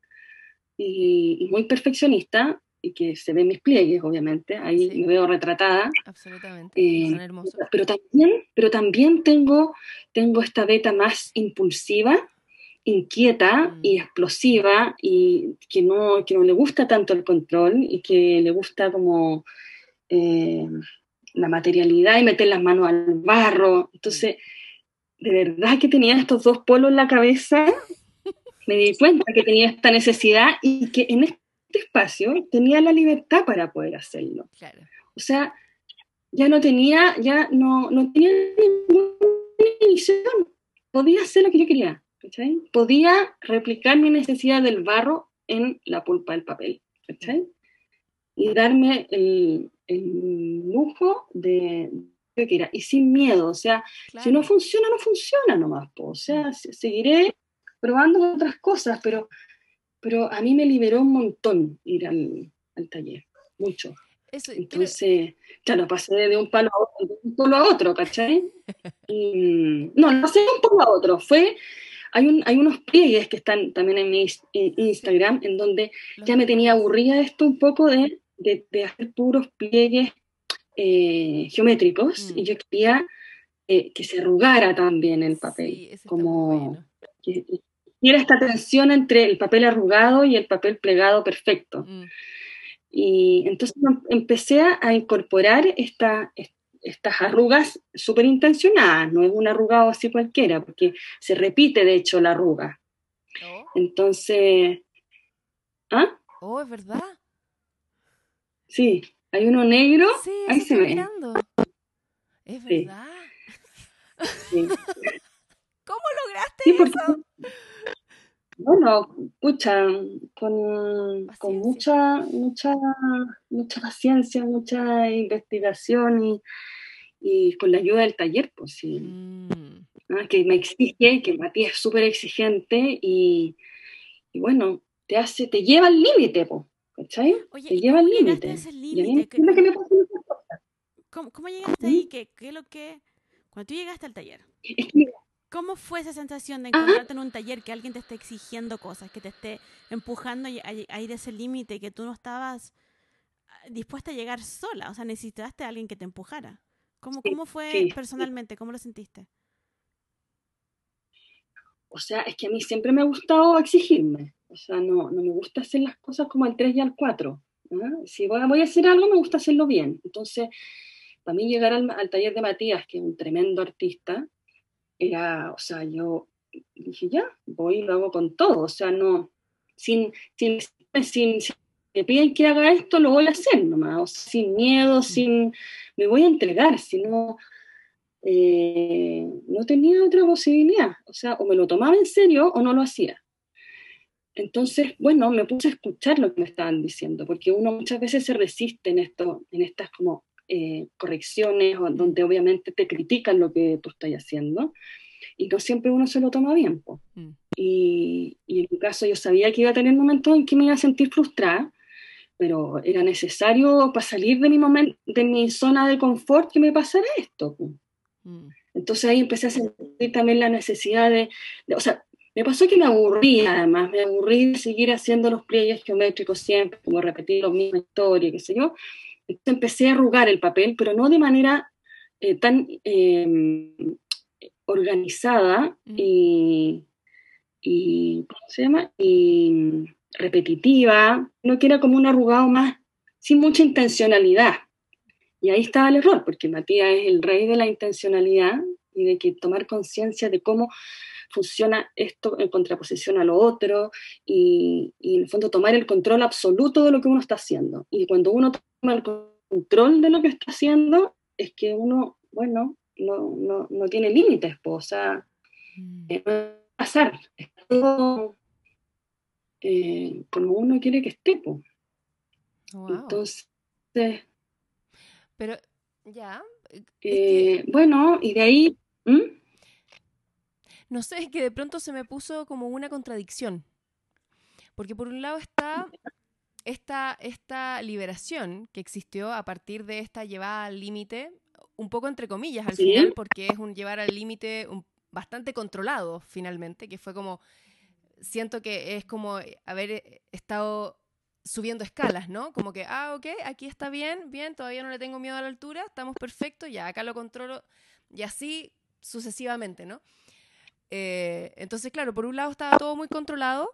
y, y muy perfeccionista y que se ven mis pliegues, obviamente, ahí me veo retratada. Absolutamente, eh, son hermosos. Pero también, pero también tengo, tengo esta beta más impulsiva, inquieta mm. y explosiva y que no, que no le gusta tanto el control y que le gusta como eh, la materialidad y meter las manos al barro. Entonces, de verdad que tenía estos dos polos en la cabeza, [LAUGHS] me di cuenta que tenía esta necesidad y que en este espacio tenía la libertad para poder hacerlo. O sea, ya no tenía, ya no, no tenía ninguna inhibición. Podía hacer lo que yo quería. Podía replicar mi necesidad del barro en la pulpa del papel. Y darme el, lujo de lo que quiera. Y sin miedo. O sea, si no funciona, no funciona nomás. O sea, seguiré probando otras cosas, pero pero a mí me liberó un montón ir al, taller, mucho. Entonces, claro, pasé de un palo a otro, de un palo a otro, ¿cachai? [LAUGHS] Y, no, no pasé de un palo a otro, fue, hay, un, hay unos pliegues que están también en mi Instagram, en donde ya me tenía aburrida esto un poco de, de, hacer puros pliegues eh, geométricos, y mm. yo quería eh, que se arrugara también el papel, como y era esta tensión entre el papel arrugado y el papel plegado perfecto. Mm. Y entonces em, empecé a incorporar esta, estas arrugas súper intencionadas, no es un arrugado así cualquiera, porque se repite de hecho la arruga. Oh. Entonces, ¿ah? Oh, es verdad. Sí, hay uno negro, ahí se ve. Es verdad. [LAUGHS] ¿Cómo lograste eso? [LAUGHS] Bueno, escucha, con, con, mucha, mucha, mucha paciencia, mucha investigación y, y con la ayuda del taller, pues sí. Mm. Ah, que me exige, que Matías es súper exigente y, y, bueno, te hace, te lleva al límite, pues. ¿cachai? te lleva al límite. Que ¿Cómo, ¿Cómo, llegaste ahí? ¿Mm? ¿Qué, ¿Qué, es lo que... Cuando tú llegaste al taller, ¿cómo fue esa sensación de encontrarte en un taller que alguien te esté exigiendo cosas, que te esté empujando a, ir a ese límite, que tú no estabas ah, dispuesta a llegar sola? O sea, necesitaste a alguien que te empujara. ¿Cómo, cómo fue personalmente? ¿Cómo lo sentiste? O sea, es que a mí siempre me ha gustado exigirme. O sea, no, no me gusta hacer las cosas como al 3 y al 4. Si voy a, voy a hacer algo, me gusta hacerlo bien. Entonces, para mí llegar al, taller de Matías, que es un tremendo artista, era, o sea, yo dije, ya, voy y lo hago con todo, o sea, no, sin, sin, sin, me piden que haga esto, lo voy a hacer nomás, sin miedo, sin, me voy a entregar, si no, eh, no tenía otra posibilidad, o sea, o me lo tomaba en serio o no lo hacía. Entonces, bueno, me puse a escuchar lo que me estaban diciendo, porque uno muchas veces se resiste en esto, en estas como eh, correcciones, donde obviamente te critican lo que tú estás haciendo, y no siempre uno se lo toma bien. Mm. Y, y, en mi caso yo sabía que iba a tener momentos en que me iba a sentir frustrada, pero era necesario para salir de mi, momento, de mi zona de confort que me pasara esto. Mm. Entonces ahí empecé a sentir también la necesidad de, o sea, me pasó que me aburrí además, me aburrí de seguir haciendo los pliegues geométricos siempre, como repetir la misma historia, qué sé yo, entonces empecé a arrugar el papel, pero no de manera eh, tan em, organizada mm. y, ¿cómo se llama? Y repetitiva, no que era como un arrugado más sin mucha intencionalidad. Y ahí estaba el error, porque Matías es el rey de la intencionalidad y de que tomar conciencia de cómo funciona esto en contraposición a lo otro y, y, en el fondo tomar el control absoluto de lo que uno está haciendo. Y cuando uno el control de lo que está haciendo, es que uno, bueno, no, no, no tiene límites, pues, o sea, mm. eh, no va a pasar, es todo eh, como uno quiere que esté, pues. Entonces... Pero, ya. Eh, bueno, y de ahí... No sé, es que de pronto se me puso como una contradicción. Porque por un lado está esta, esta liberación que existió a partir de esta llevada al límite, un poco entre comillas al final, porque es un llevar al límite bastante controlado finalmente, que fue como, siento que es como haber eh, estado subiendo escalas, ¿no? Como que, ah, ok, aquí está bien, bien, todavía no le tengo miedo a la altura, estamos perfectos, ya acá lo controlo, y así sucesivamente, ¿no? Eh, entonces, claro, por un lado estaba todo muy controlado,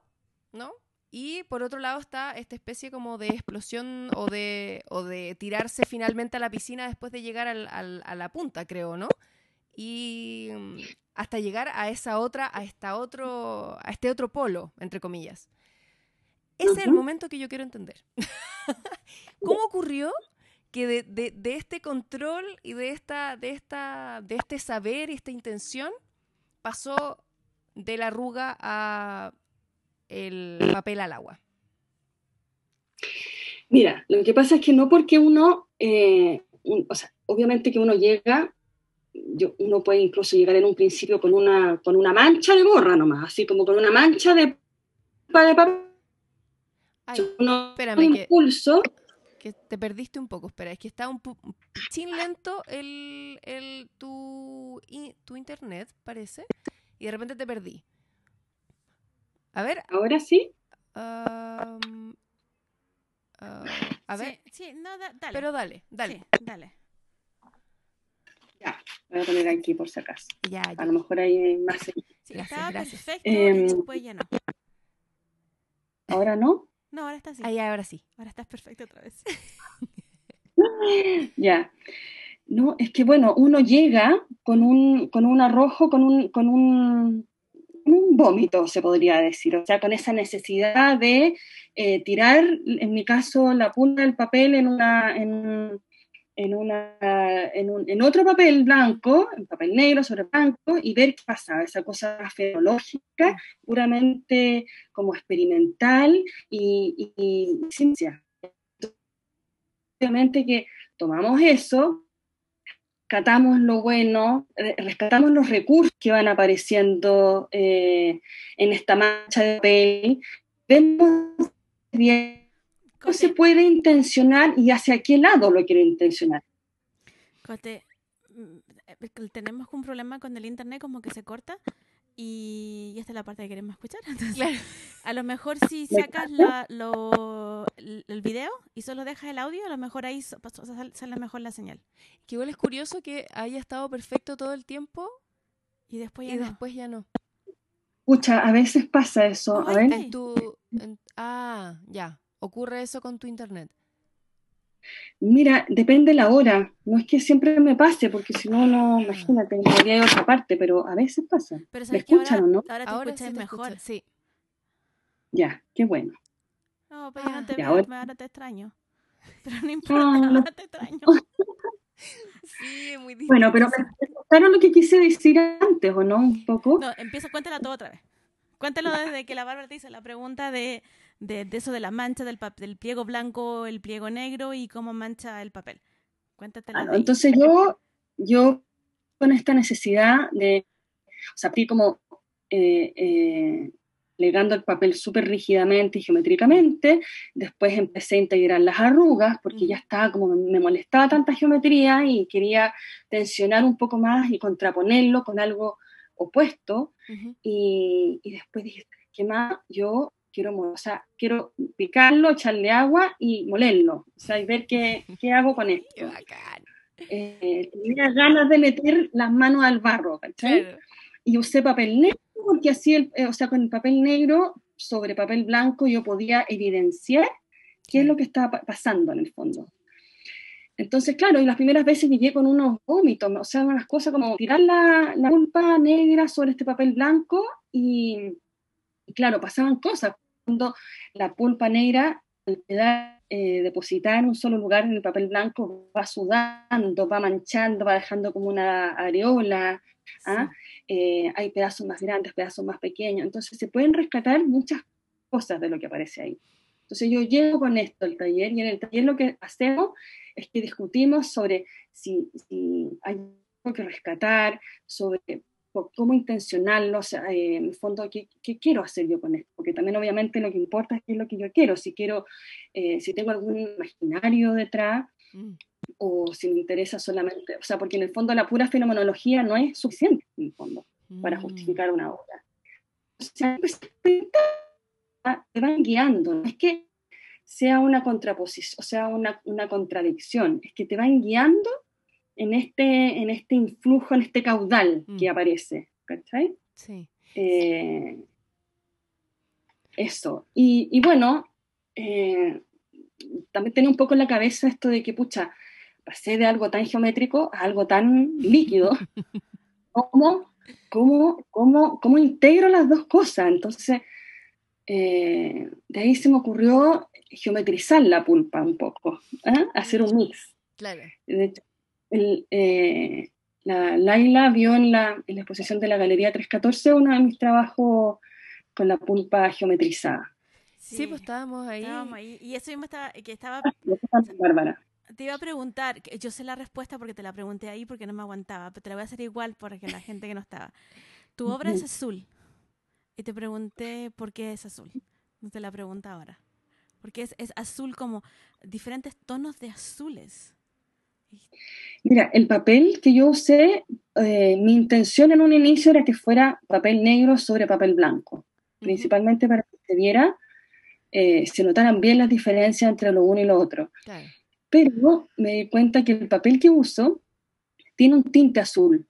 ¿no? Y por otro lado está esta especie como de explosión o de, o de tirarse finalmente a la piscina después de llegar al, a la punta, creo, ¿no? Y mm, hasta llegar a esa otra, a esta otro, a este otro polo, entre comillas. Ese es el momento que yo quiero entender. [LAUGHS] ¿Cómo ocurrió que de, de, de, este control y de esta, de esta, de este saber y esta intención pasó de la arruga a el papel al agua? Mira, lo que pasa es que no porque uno, eh, o sea, obviamente que uno llega, yo, uno puede incluso llegar en un principio con una, con una mancha de borra nomás, así como con una mancha de, de papel. Ay, espérame, impulso. Que, te perdiste un poco, espera, es que está un sin lento el, el, tu, tu internet, parece, y de repente te perdí. A ver. ¿Ahora sí? a ver. Sí, no, dale. Pero dale, dale. dale. Ya, voy a poner aquí por si acaso. Ya, A lo mejor hay más. Sí, gracias, perfecto em, después ya no. ¿Ahora no? No, ahora está así. Ahí, ahora sí. Ahora estás perfecto otra vez. [LAUGHS] ya. No, es que bueno, uno llega con un, con un arrojo, con un, con un un vómito, se podría decir, o sea, con esa necesidad de eh, tirar, en mi caso, la punta del papel en, una, en, en, una, en, un, en, otro papel blanco, en papel negro sobre blanco, y ver qué pasaba, esa cosa feológica, puramente como experimental y, y, ciencia. Obviamente que tomamos eso, rescatamos lo bueno, rescatamos los recursos que van apareciendo eh, en esta mancha de papel, vemos bien se puede intencionar y hacia qué lado lo quiero intencionar. Cote, mm, tenemos un problema con el internet como que se corta y, esta es la parte que queremos escuchar. [LAUGHS] A lo mejor si sacas el video y solo dejas el audio, a lo mejor ahí sale mejor la señal. Que igual es curioso que haya estado perfecto todo el tiempo y después ya, no. Después ya no. Escucha, a veces pasa eso. a ver. ah, ya. ¿Ocurre eso con tu internet? Mira, depende la hora. No es que siempre me pase, porque si no, no, ah. imagínate, me a otra parte, pero a veces pasa. Pero ¿Me escuchan ahora, o no? Ahora te mejor, sí. Ya, qué bueno. No, pero yo no te veo, ahora... te extraño. [LAUGHS] Pero no importa, ahora te extraño. [LAUGHS] sí, muy difícil. Bueno, pero claro lo que quise decir antes, ¿o no? Un poco. No, empieza, cuéntala todo otra vez. Cuéntalo desde que la Bárbara te hizo la pregunta de de, eso de la mancha del, del pliego blanco, el pliego negro y cómo mancha el papel. Cuéntate. Ah, entonces yo, yo con esta necesidad de, o sea, como eh, eh, legando el papel súper rígidamente y geométricamente, después empecé a integrar las arrugas porque ya estaba como me molestaba tanta geometría y quería tensionar un poco más y contraponerlo con algo opuesto y, y, después dije, ¿qué más? Yo quiero, o sea, quiero picarlo, echarle agua y molerlo, o sea, y ver qué, [LAUGHS] qué hago con esto. Qué bacán. Eh, tenía ganas de meter las manos al barro, ¿cachai? Y usé papel negro, porque así, el, eh, o sea, con el papel negro sobre papel blanco yo podía evidenciar qué es lo que estaba pasando en el fondo. Entonces, claro, y las primeras veces llegué con unos vómitos, o sea, unas cosas como tirar la, la pulpa negra sobre este papel blanco y, y, claro, pasaban cosas la pulpa negra, al quedar eh, depositada en un solo lugar en el papel blanco, va sudando, va manchando, va dejando como una areola. ¿ah? Eh, hay pedazos más grandes, pedazos más pequeños. Entonces se pueden rescatar muchas cosas de lo que aparece ahí. Entonces yo llego con esto al taller y en el taller lo que hacemos es que discutimos sobre si, si hay algo que rescatar, sobre cómo intencionarlo, o sea, eh, en el fondo, ¿qué, ¿qué, quiero hacer yo con esto? Porque también obviamente lo que importa es qué es lo que yo quiero, si quiero, eh, si tengo algún imaginario detrás, mm. o si me interesa solamente, o sea, porque en el fondo la pura fenomenología no es suficiente, en el fondo, para mm. justificar una obra. O sea, pues, [LAUGHS] te van guiando, no es que sea una contraposición, o sea, una, una contradicción, es que te van guiando en este, en este influjo, en este caudal que mm. aparece, ¿cachai? Sí. Eh, eso. Y, bueno, eh, también tenía un poco en la cabeza esto de que, pucha, pasé de algo tan geométrico a algo tan [LAUGHS] líquido. ¿Cómo, cómo, cómo, cómo integro las dos cosas? Entonces, eh, de ahí se me ocurrió geometrizar la pulpa un poco, hacer un mix. Claro. De hecho, eh, la Laila vio en la, en la, exposición de la Galería 314 uno de mis trabajos con la pulpa geometrizada. Sí, pues estábamos ahí. Estábamos ahí. Y eso mismo estaba, que estaba... Bárbara. Te iba a preguntar, yo sé la respuesta porque te la pregunté ahí porque no me aguantaba, pero te la voy a hacer igual porque la gente que no estaba. Tu obra es azul. Y te pregunté por qué es azul. No te la pregunto ahora. Porque es, es azul como diferentes tonos de azules. Mira, el papel que yo usé, eh, mi intención en un inicio era que fuera papel negro sobre papel blanco, principalmente para que se viera, eh, se notaran bien las diferencias entre lo uno y lo otro. Pero me di cuenta que el papel que uso tiene un tinte azul.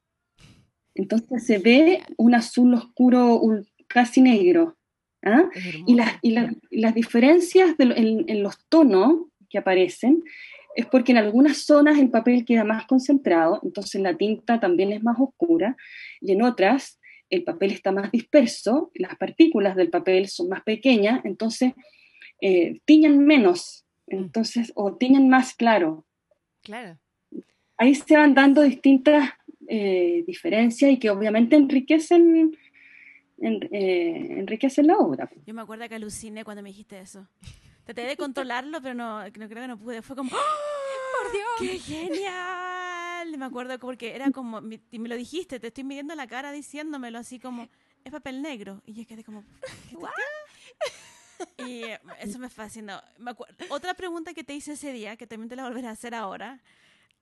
Entonces se ve un azul oscuro casi negro. ¿ah? Y, las diferencias en, los tonos que aparecen es porque en algunas zonas el papel queda más concentrado, entonces la tinta también es más oscura, y en otras el papel está más disperso, las partículas del papel son más pequeñas, entonces eh, tiñan menos, mm. entonces, o tiñan más claro. Claro. ahí se van dando distintas eh, diferencias y que obviamente enriquecen, eh, enriquecen la obra. Yo me acuerdo que aluciné cuando me dijiste eso. Traté de controlarlo, pero no, creo que no pude. Fue como, ¡Oh, ¡por Dios! ¡Qué genial! Me acuerdo porque era como, y me lo dijiste, te estoy midiendo la cara diciéndomelo así como, es papel negro. Y yo quedé como, Y eh, eso me fascinó. Me Otra pregunta que te hice ese día, que también te la volveré a hacer ahora,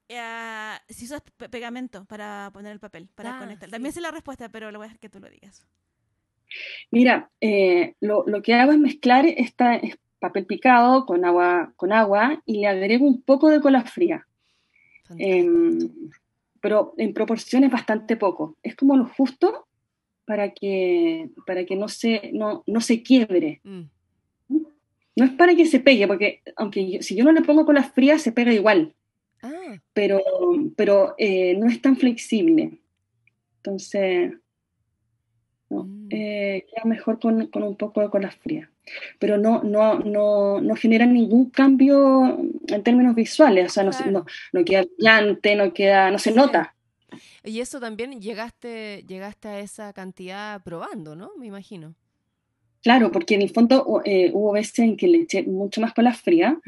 uh, si usas pegamento para poner el papel, para ah, conectar. También sé la respuesta, pero lo voy a dejar que tú lo digas. Mira, eh, lo, lo, que hago es mezclar esta, papel picado con agua, con agua y le agrego un poco de cola fría. Em, pero en proporciones bastante poco. Es como lo justo para que, para que no, se, no, no se quiebre. Mm. No es para que se pegue, porque aunque si yo no le pongo cola fría, se pega igual. Ah. Pero, pero eh, no es tan flexible. Entonces, no, mm. eh, queda mejor con, con, un poco de cola fría. Pero no, no, no, no genera ningún cambio en términos visuales. O sea, no, no, queda brillante, no queda, no se nota. Y eso también llegaste, llegaste a esa cantidad probando, ¿no? Me imagino. Claro, porque en el fondo eh, hubo veces en que le eché mucho más cola fría.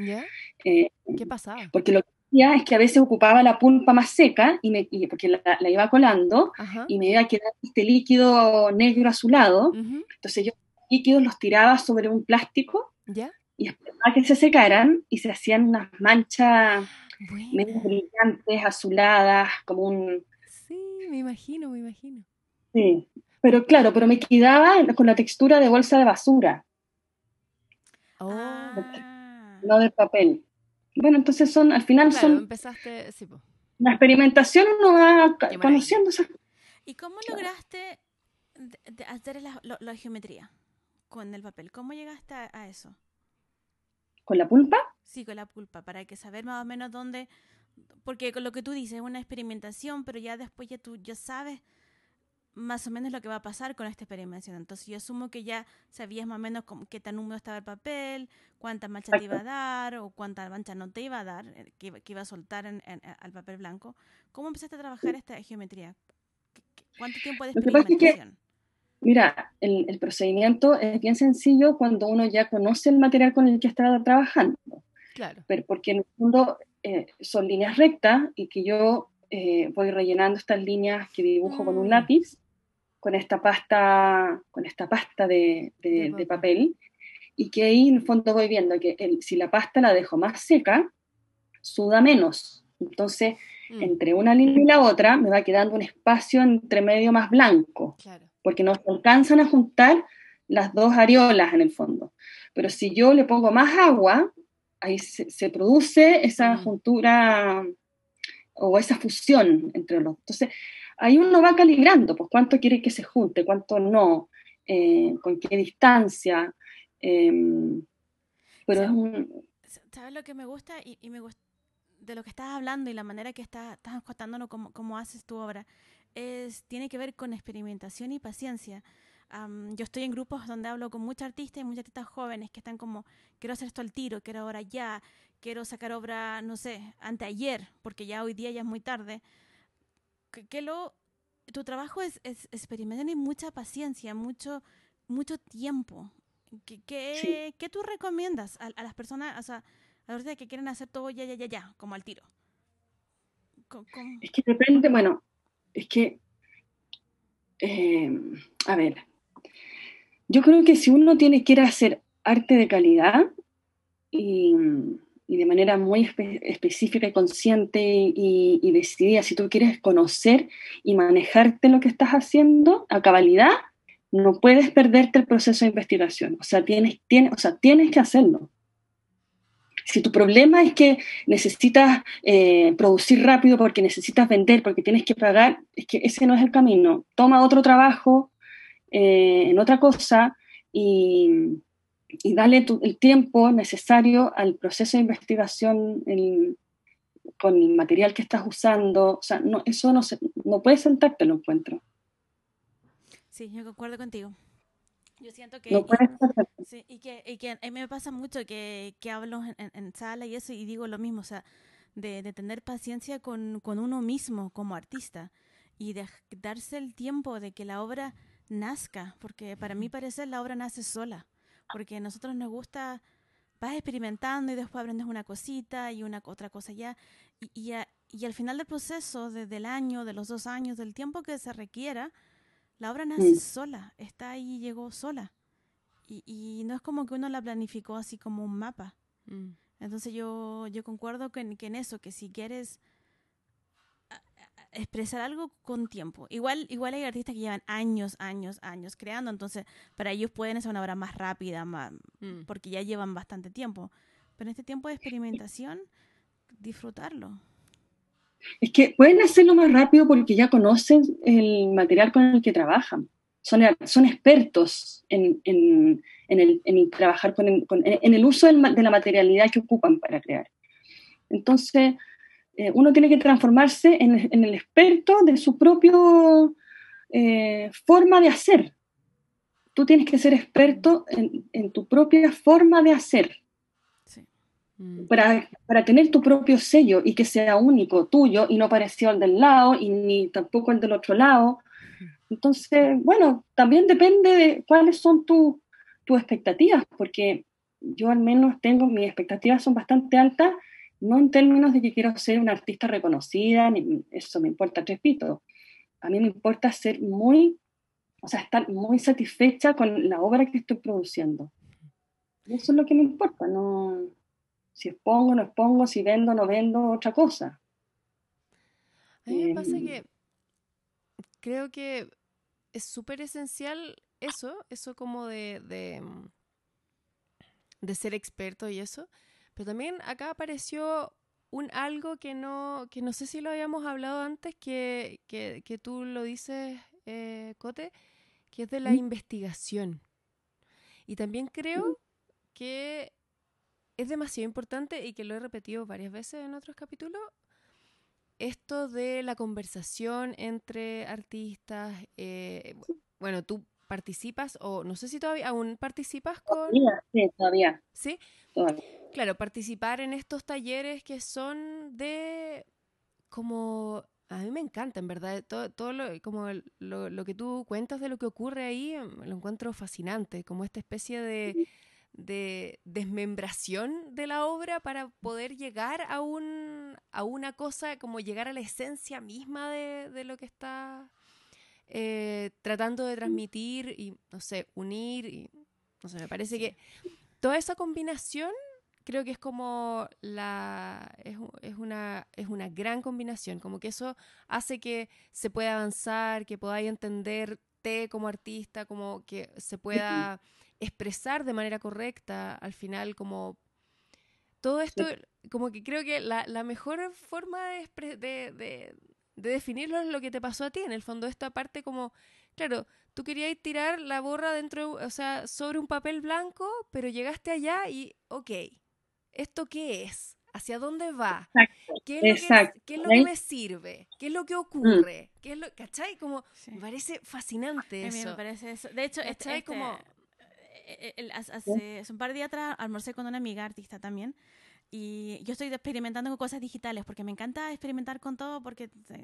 Eh, ¿Qué pasaba? Porque lo que hacía es que a veces ocupaba la pulpa más seca, y, me, porque la, iba colando, y me iba a quedar este líquido negro azulado. Entonces yo líquidos los tiraba sobre un plástico y esperaba que se secaran y se hacían unas manchas medio brillantes, azuladas, como un... Sí, me imagino, me imagino. Sí, pero claro, pero me quedaba con la textura de bolsa de basura. Oh. No de papel. Bueno, entonces son, al final son... empezaste, sí, La experimentación uno va conociendo ¿Y cómo lograste hacer la, geometría con el papel? ¿Cómo llegaste a, eso? ¿Con la pulpa? Sí, con la pulpa, para que saber más o menos dónde... Porque con lo que tú dices es una experimentación, pero ya después ya tú ya sabes más o menos lo que va a pasar con esta experimentación. Entonces yo asumo que ya sabías más o menos qué tan húmedo estaba el papel, cuántas manchas te iba a dar o cuántas manchas no te iba a dar, eh, que, iba a soltar en, al papel blanco. ¿Cómo empezaste a trabajar esta geometría? ¿Cuánto tiempo de experimentación? Mira, el, el, procedimiento es bien sencillo cuando uno ya conoce el material con el que está trabajando. Claro. Pero porque en el fondo eh, son líneas rectas y que yo eh, voy rellenando estas líneas que dibujo con un mm. lápiz con esta pasta, con esta pasta de, de, papel, y que ahí en el fondo voy viendo que si la pasta la dejo más seca, suda menos. Entonces, mm. entre una línea y la otra me va quedando un espacio entre medio más blanco, porque no alcanzan a juntar las dos areolas en el fondo. Pero si yo le pongo más agua, ahí se, produce esa mm. juntura o esa fusión entre los dos. Entonces, ahí uno va calibrando, pues cuánto quiere que se junte, cuánto no, eh, con qué distancia. Em, pero es un... ¿Sabes lo que me gusta? Y, me gusta de lo que estás hablando y la manera que estás, estás contándonos cómo, haces tu obra, es, tiene que ver con experimentación y paciencia. yo estoy en grupos donde hablo con muchos artistas y muchos artistas jóvenes que están como, quiero hacer esto al tiro, quiero ahora ya, quiero sacar obra, no sé, anteayer, porque ya hoy día ya es muy tarde que, lo, tu trabajo es, es experimentar y mucha paciencia, mucho, mucho tiempo. ¿Qué, qué, tú recomiendas a, las personas, o sea, a que quieren hacer todo ya, ya, ya, ya, como al tiro? Es que depende, bueno, es que, eh, a ver, yo creo que si uno tiene a hacer arte de calidad y y de manera muy específica y consciente y, decidida, si tú quieres conocer y manejarte lo que estás haciendo a cabalidad, no puedes perderte el proceso de investigación. O sea, tienes, tienes, o sea, tienes que hacerlo. Si tu problema es que necesitas eh, producir rápido porque necesitas vender, porque tienes que pagar, es que ese no es el camino. Toma otro trabajo eh, en otra cosa y, y dale el tiempo necesario al proceso de investigación con el material que estás usando. O sea, no, eso no, se, no puedes sentarte, lo encuentro. Sí, yo concuerdo contigo. Yo siento que... No sí, y, que, y que a mí me pasa mucho que, que hablo en, en, sala y eso y digo lo mismo. O sea, de, tener paciencia con, con, uno mismo como artista y de darse el tiempo de que la obra nazca, porque para mí parece la obra nace sola, porque a nosotros nos gusta, vas experimentando y después aprendes una cosita y una otra cosa ya, y, y, al final del proceso, desde el año, de los dos años, del tiempo que se requiera, la obra nace sola, está ahí y llegó sola. Y, y, no es como que uno la planificó así como un mapa. Mm. Entonces yo, yo concuerdo que, que en eso, que si quieres expresar algo con tiempo. Igual, igual hay artistas que llevan años, años, años creando, entonces para ellos pueden hacer una obra más rápida, más, mm. porque ya llevan bastante tiempo. Pero en este tiempo de experimentación, disfrutarlo. Es que pueden hacerlo más rápido porque ya conocen el material con el que trabajan. Son, son expertos en, en, en, el, en trabajar con, en el uso de la materialidad que ocupan para crear. Entonces, eh, uno tiene que transformarse en, el experto de su propia eh, forma de hacer. Tú tienes que ser experto en, tu propia forma de hacer. Mm. Para, para, tener tu propio sello y que sea único, tuyo, y no parecido al del lado, y ni tampoco al del otro lado. Entonces, bueno, también depende de cuáles son tus expectativas, porque yo al menos tengo, mis expectativas son bastante altas no en términos de que quiero ser una artista reconocida, eso me importa tres pitos. A mí me importa ser muy, o sea, estar muy satisfecha con la obra que estoy produciendo. eso es lo que me importa, no si expongo, no expongo, si vendo, no vendo, otra cosa. A mí me pasa em, que creo que es súper esencial eso, eso como de, de, de ser experto y eso, pero también acá apareció un algo que no, que no sé si lo habíamos hablado antes, que, que, tú lo dices, eh, Cote, que es de la investigación. Y también creo que es demasiado importante y que lo he repetido varias veces en otros capítulos, esto de la conversación entre artistas. Eh, bueno, tú participas o no sé si todavía aún participas con... Sí, todavía. ¿Sí? Claro, participar en estos talleres que son de como a mí me encanta, en verdad, todo, todo lo, como lo, que tú cuentas de lo que ocurre ahí, lo encuentro fascinante, como esta especie de, de desmembración de la obra para poder llegar a, un, a una cosa, como llegar a la esencia misma de, de lo que está eh, tratando de transmitir y, no sé, unir, y, no sé, me parece que toda esa combinación creo que es como la es, es, una es una gran combinación como que eso hace que se pueda avanzar que podáis entenderte como artista como que se pueda expresar de manera correcta al final como todo esto como que creo que la, la mejor forma de, de, de, de definirlo es lo que te pasó a ti en el fondo esta parte como claro tú querías tirar la borra dentro, o sea, sobre un papel blanco, pero llegaste allá y, ok, ¿esto qué es? ¿Hacia dónde va? ¿Qué es, lo que, ¿qué es lo que me sirve? ¿Qué es lo que ocurre? ¿Qué es lo, ¿Cachai? Como, me parece fascinante eso. me parece eso. De hecho, ¿cachai? Este, como... Eh, eh, hace, hace, un par de días atrás almorcé con una amiga artista también y yo estoy experimentando con cosas digitales porque me encanta experimentar con todo porque, pues,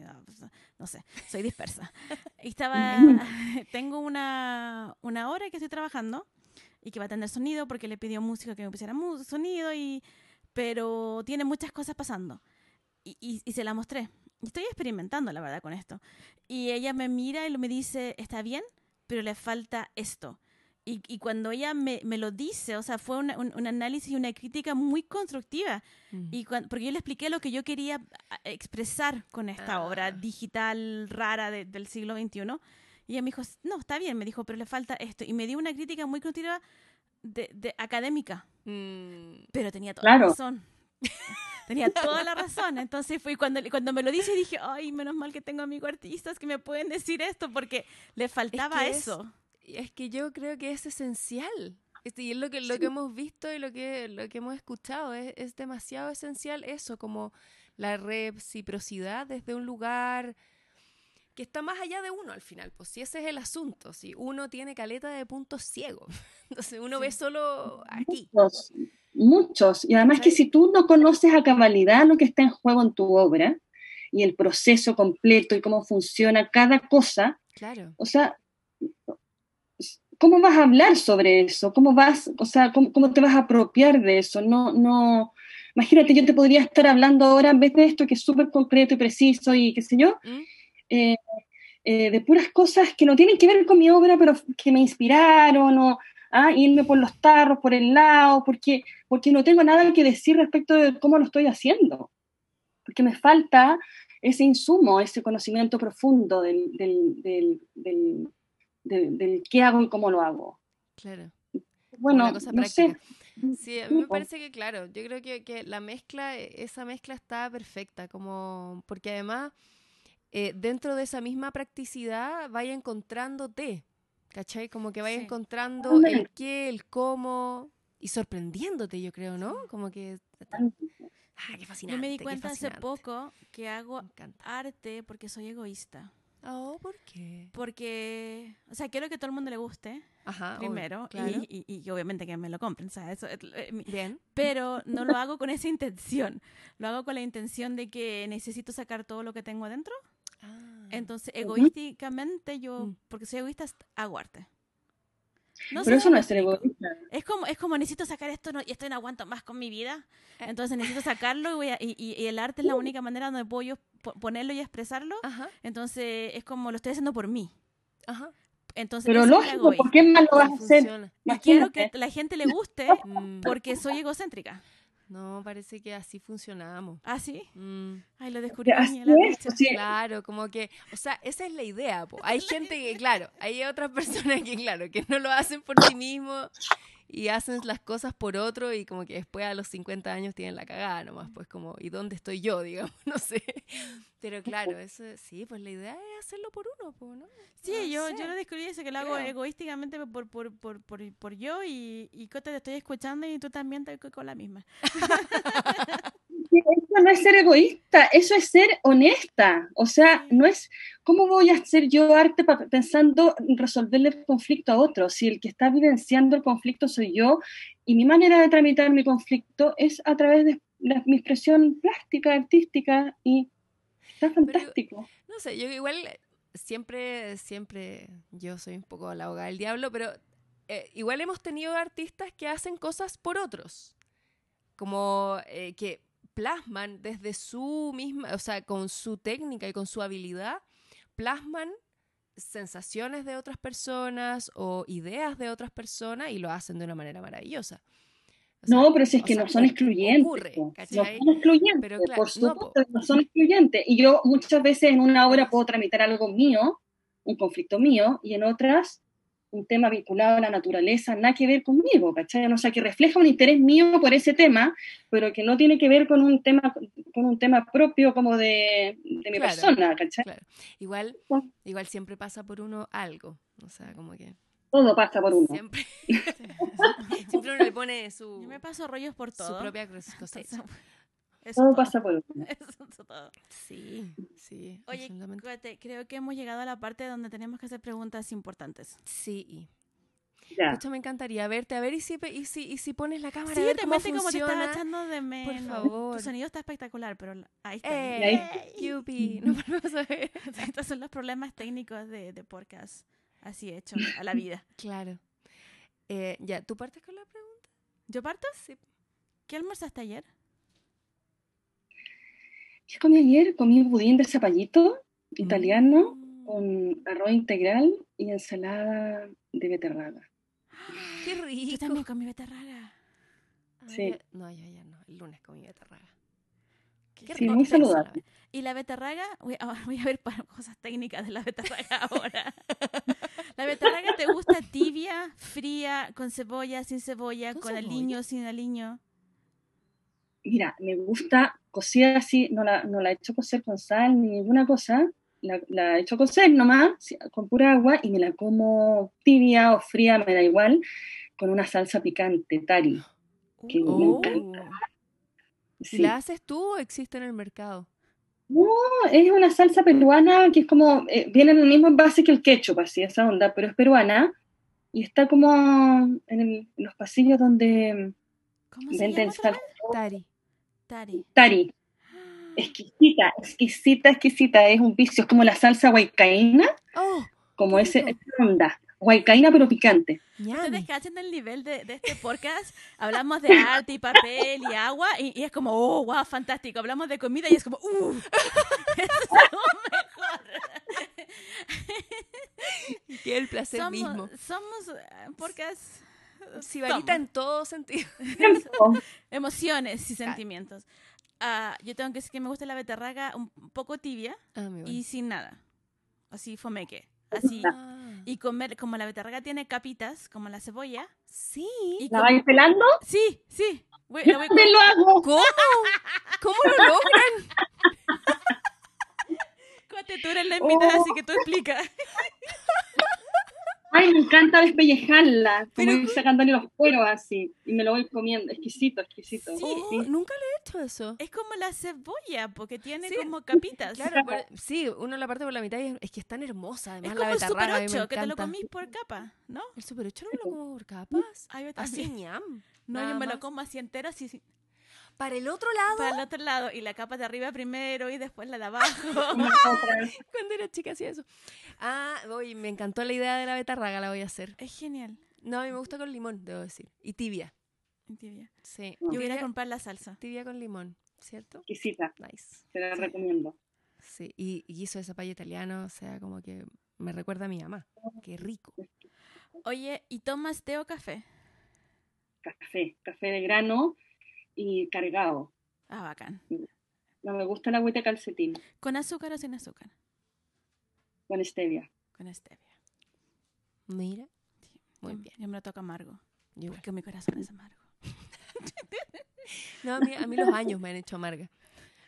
no sé, soy dispersa. [LAUGHS] y estaba, [LAUGHS] tengo una, una hora que estoy trabajando y que va a tener sonido porque le pidió música que me pusiera sonido, y, pero tiene muchas cosas pasando. Y, y, y se la mostré. Estoy experimentando, la verdad, con esto. Y ella me mira y me dice, está bien, pero le falta esto. Y, y, cuando ella me, me, lo dice, o sea, fue un, un, análisis y una crítica muy constructiva. Mm. Y porque yo le expliqué lo que yo quería expresar con esta obra ah. digital rara del siglo XXI. Y ella me dijo, no, está bien, me dijo, pero le falta esto. Y me dio una crítica muy constructiva de, de académica. Mm. Pero tenía toda la razón. [LAUGHS] tenía toda la razón. Entonces fue cuando, cuando me lo dice dije, ay, menos mal que tengo amigos artistas que me pueden decir esto porque le faltaba eso es que yo creo que es esencial. Este, y es lo que, lo que hemos visto y lo que, lo que hemos escuchado. Es, es demasiado esencial eso, como la reciprocidad desde un lugar que está más allá de uno al final, pues si ese es el asunto, si uno tiene caleta de puntos ciegos, [LAUGHS] entonces uno ve solo aquí. muchos. Y además que si tú no conoces a cabalidad lo que está en juego en tu obra y el proceso completo y cómo funciona cada cosa, claro. o sea, ¿cómo vas a hablar sobre eso? ¿Cómo vas, o sea, cómo, cómo te vas a apropiar de eso? No, no, imagínate, yo te podría estar hablando ahora en vez de esto que es súper concreto y preciso y qué sé yo, ¿Mm? eh, eh, de puras cosas que no tienen que ver con mi obra, pero que me inspiraron o ¿ah? irme por los tarros, por el lado, porque, porque no tengo nada que decir respecto de cómo lo estoy haciendo, porque me falta ese insumo, ese conocimiento profundo del, del, del, del, qué hago y cómo lo hago. Claro. Bueno, no sé. Sí, a mí me parece que claro, yo creo que, que, la mezcla, esa mezcla está perfecta, como porque además eh, dentro de esa misma practicidad vaya encontrándote, ¿cachai? Como que vaya encontrando el qué, el cómo y sorprendiéndote, yo creo, ¿no? Como que... Ah, qué fascinante. Yo me di cuenta hace poco que hago arte porque soy egoísta. Oh, ¿por qué? Porque, o sea, quiero que todo el mundo le guste, Ajá, primero, y, y, obviamente que me lo compren, o sea, eso, eh, Bien. Pero no lo [LAUGHS] hago con esa intención, lo hago con la intención de que necesito sacar todo lo que tengo adentro. Ah. Entonces, egoísticamente yo, mm. porque soy egoísta, hago arte. Pero eso no es ser egoísta. Es como, es como necesito sacar esto y esto no aguanto más con mi vida. Eh. Entonces necesito sacarlo y, y, el arte es la uh. única manera donde puedo yo ponerlo y expresarlo. Entonces es como lo estoy haciendo por mí. Ajá. Entonces, Pero lógico, ¿por qué más lo vas a hacer? Y quiero que la gente le guste mm. porque soy egocéntrica. No, parece que así funcionamos. ¿Ah, sí? Mm. Ay, lo descubrí. Claro, como que, o sea, esa es la idea. Hay [LAUGHS] gente que, claro, hay otras personas que, claro, que no lo hacen por sí mismos y hacen las cosas por otro y como que después a los 50 años tienen la cagada nomás, pues como, ¿y dónde estoy yo, [LAUGHS] digamos? No sé. Pero claro, eso sí, pues la idea es hacerlo por uno, ¿no? Sí, yo, yo lo descubrí eso, que lo hago egoísticamente por, por, por, por, por yo y, y te estoy escuchando y tú también te con la misma. [LAUGHS] eso no es ser egoísta, eso es ser honesta. O sea, no es, ¿cómo voy a hacer yo arte pensando en resolverle el conflicto a otro? Si el que está vivenciando el conflicto soy yo y mi manera de tramitar mi conflicto es a través de mi expresión plástica, artística y está fantástico. no sé, yo igual siempre, siempre, yo soy un poco la abogada del diablo, pero eh, igual hemos tenido artistas que hacen cosas por otros. Como eh, que plasman desde su misma, o sea, con su técnica y con su habilidad, plasman sensaciones de otras personas o ideas de otras personas y lo hacen de una manera maravillosa. no, pero si es que no son excluyentes. no son excluyentes, por supuesto, no, son excluyentes. Y yo muchas veces en una obra puedo tramitar algo mío, un conflicto mío, y en otras un tema vinculado a la naturaleza, nada que ver conmigo, ¿cachai? O sea, que refleja un interés mío por ese tema, pero que no tiene que ver con un tema, con un tema propio como de, de mi persona, ¿cachai? Claro. Igual, igual siempre pasa por uno algo, o sea, como que... Todo pasa por uno. Siempre, [LAUGHS] [LAUGHS] siempre uno le pone su... Yo me paso rollos por todo. Su propia [LAUGHS] cosa. todo, pasa por [LAUGHS] uno. Sí, sí. Oye, creo que hemos llegado a la parte donde tenemos que hacer preguntas importantes. Sí. Ya. me encantaría verte, a ver y si, y si, y si pones la cámara. Sí, a ver te cómo funciona. como te estás echando de menos. Por favor. Tu sonido está espectacular, pero ahí está. Eh, Yupi, no volvemos a ver. Estos son los problemas técnicos de, de podcast así hecho a la vida. [LAUGHS] Claro. Eh, ya, ¿tú partes con la pregunta? ¿Yo parto? Sí. ¿Qué almorzaste ayer? ¿Qué comí ayer? Comí budín de zapallito italiano mm. con arroz integral y ensalada de beterraga. ¡Qué rico! Yo también comí beterraga. Sí. No, yo ya no. El lunes comí beterraga. Qué sí, muy saludable. Y la beterraga, voy a, [LAUGHS] voy a ver para cosas técnicas de la beterraga [LAUGHS] ahora. ¿La beterraga te gusta tibia, fría, con cebolla, sin cebolla, con, aliño, sin aliño? Mira, me gusta cocida así, no la, no la he hecho cocer con sal ni ninguna cosa, la, la he hecho cocer nomás, con pura agua, y me la como tibia o fría, me da igual, con una salsa picante, tari, que me oh. encanta. ¿La haces tú o existe en el mercado? No, es una salsa peruana que es como, eh, viene en el mismo envase que el ketchup, así, esa onda, pero es peruana y está como en, los pasillos donde ¿Cómo se Venden llama? salsa. vez? Tari. Tari. Tari. Exquisita, exquisita, exquisita. Es un vicio. Es como la salsa huaycaína, Oh, como Qué ese esa onda. Huaycaína, pero picante. Ustedes cachan el nivel de, de este podcast. Hablamos de [LAUGHS] arte y papel y agua y, y es como, oh, wow, fantástico. Hablamos de comida y es como, uh, [LAUGHS] eso es lo mejor. [LAUGHS] Que el placer Somos, mismo. somos eh, un podcast. [LAUGHS] Sibarita en todo sentido. [LAUGHS] Emociones y sentimientos. Ah, yo tengo que decir que me gusta la beterraga un poco tibia Ah, y sin nada. Así fomeque. Así. Ah. Y comer, como la beterraga tiene capitas, como la cebolla. Sí. Y ¿La vais pelando? Sí, sí. Voy- Yo voy- también lo hago. ¿Cómo? ¿Cómo lo logran? [LAUGHS] Cote, tú eres la invitada, Oh. así que tú explica. Ay, me encanta despellejarla. Como Pero- ir sacándole los cueros así. Y me lo voy comiendo. Exquisito, exquisito. Sí. Oh, Sí. Nunca le he hecho eso. Es como la cebolla, porque tiene Sí, como capitas. Claro, pero- sí, uno la parte por la mitad y es, es que es tan hermosa. Es como la el Super betarraga a mí me 8, que te lo comís por capa, ¿no? El Super 8 no me lo como por capas. Así, ñam. No, nada yo me lo como así entero, así, sí, Para el otro lado, para el otro lado. Y la capa de arriba primero y después la de abajo. [LAUGHS] [LAUGHS] Cuando era chica hacía eso. Ah, oye, me encantó la idea de la betarraga, la voy a hacer. es genial. No, a mí me gusta con limón, debo decir. Y tibia. Tibia. Sí. Yo voy a comprar la salsa. tibia con limón, ¿cierto? Exquisita. Nice. Te la Sí. recomiendo. Sí, y, y hizo ese payo italiano, o sea, como que me recuerda a mi mamá. Qué rico. Oye, ¿y tomas té o café? Café. Café de grano y cargado. Ah, bacán. No me gusta la agüita calcetín ¿Con azúcar o sin azúcar? con stevia. Con stevia. Mira. Sí. Muy Yo- bien. Yo me lo toco amargo, yo porque mi corazón es amargo. [LAUGHS] No, a mí, a mí los años me han hecho amarga.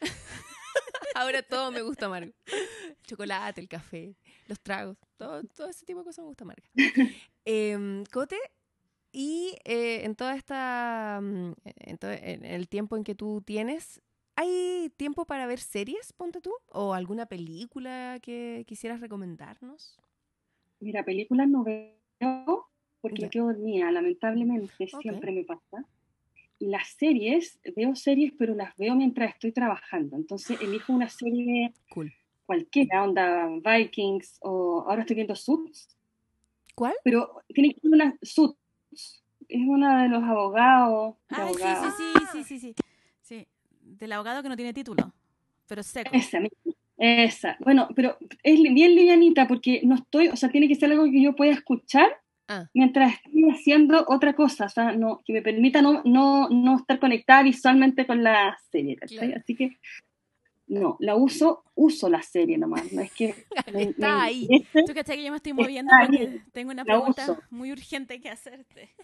[LAUGHS] Ahora todo me gusta amargo. El chocolate, el café, los tragos, todo, todo ese tipo de cosas me gusta amarga. [LAUGHS] Em, Cote, y eh, en toda esta, mm, en, todo- en el tiempo en que tú tienes, ¿hay tiempo para ver series, ponte tú? ¿O alguna película que quisieras recomendarnos? Mira, películas no veo porque quedo dormida, lamentablemente, siempre me pasa. Y las series, veo series, pero las veo mientras estoy trabajando. Entonces elijo una serie Cool. cualquiera, onda Vikings, o ahora estoy viendo Suits, ¿Cuál? pero tiene que ser una Suits. Es una de los abogados. sí, sí, sí, sí, sí, sí. Sí, del abogado que no tiene título, pero seco. Esa misma. Esa. Bueno, pero es bien livianita porque no estoy, o sea, tiene que ser algo que yo pueda escuchar Ah. mientras estoy haciendo otra cosa, o sea, no, que me permita no, no, no estar conectada visualmente con la serie. Así que, no, la uso, uso la serie nomás, no es que... [LAUGHS] me- Está me ahí. interese. ¿Tú cachai que yo me estoy moviendo Está porque ahí. tengo una La pregunta uso. muy urgente que hacerte? [LAUGHS]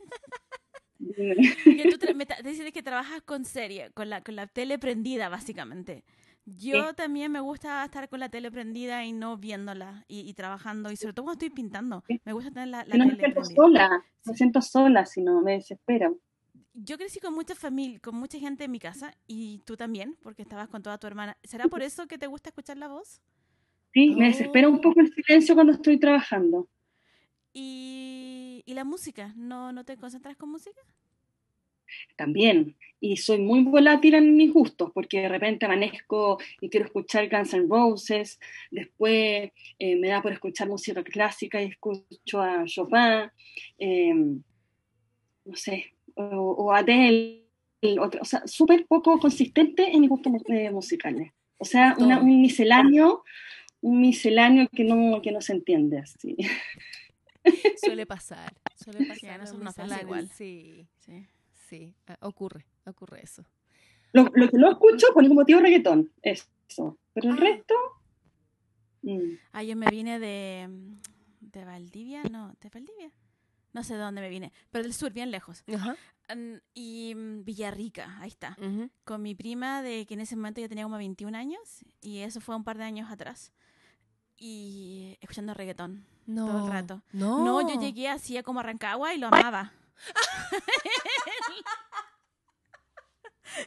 Que tú tra- me dices que trabajas con serie, con la, con la tele prendida, básicamente. Yo Sí. también me gusta estar con la tele prendida y no viéndola y, y trabajando. Y sobre todo cuando estoy pintando. Me gusta tener la, la no me tele siento prendida. sola, me siento sola, si no, me desespero. Yo crecí con mucha familia, con mucha gente en mi casa y tú también, porque estabas con toda tu hermana. ¿Será por eso que te gusta escuchar la voz? Sí, me desespera Oh. un poco el silencio cuando estoy trabajando. Y, y la música, ¿no, ¿no te concentras con música? también. Y soy muy volátil en mis gustos, porque de repente amanezco y quiero escuchar Guns N' Roses, después eh, me da por escuchar música clásica y escucho a Chopin, eh, no sé, o, o Adele, otra- o sea, súper poco consistente en mis gustos eh, musicales. O sea, una- un misceláneo, un misceláneo que no, que no se entiende así. Suele pasar. Suele pasar. en nos pasa igual. Sí, Sí. sí. ah, Ocurre, ocurre eso. Lo, lo que no escucho por ningún motivo reggaetón, eso. Pero el Ah. resto... mm. Ah, yo me vine de, de Valdivia, no, de Valdivia. No sé de dónde me vine, pero del sur, bien lejos. Ajá. Y mm, Villarrica, ahí está. Con mi prima, de que en ese momento yo tenía como 21 años, y eso fue un par de años atrás. Y escuchando reggaetón No. todo el rato. No. No, yo llegué así a como Rancagua y lo amaba. [LAUGHS]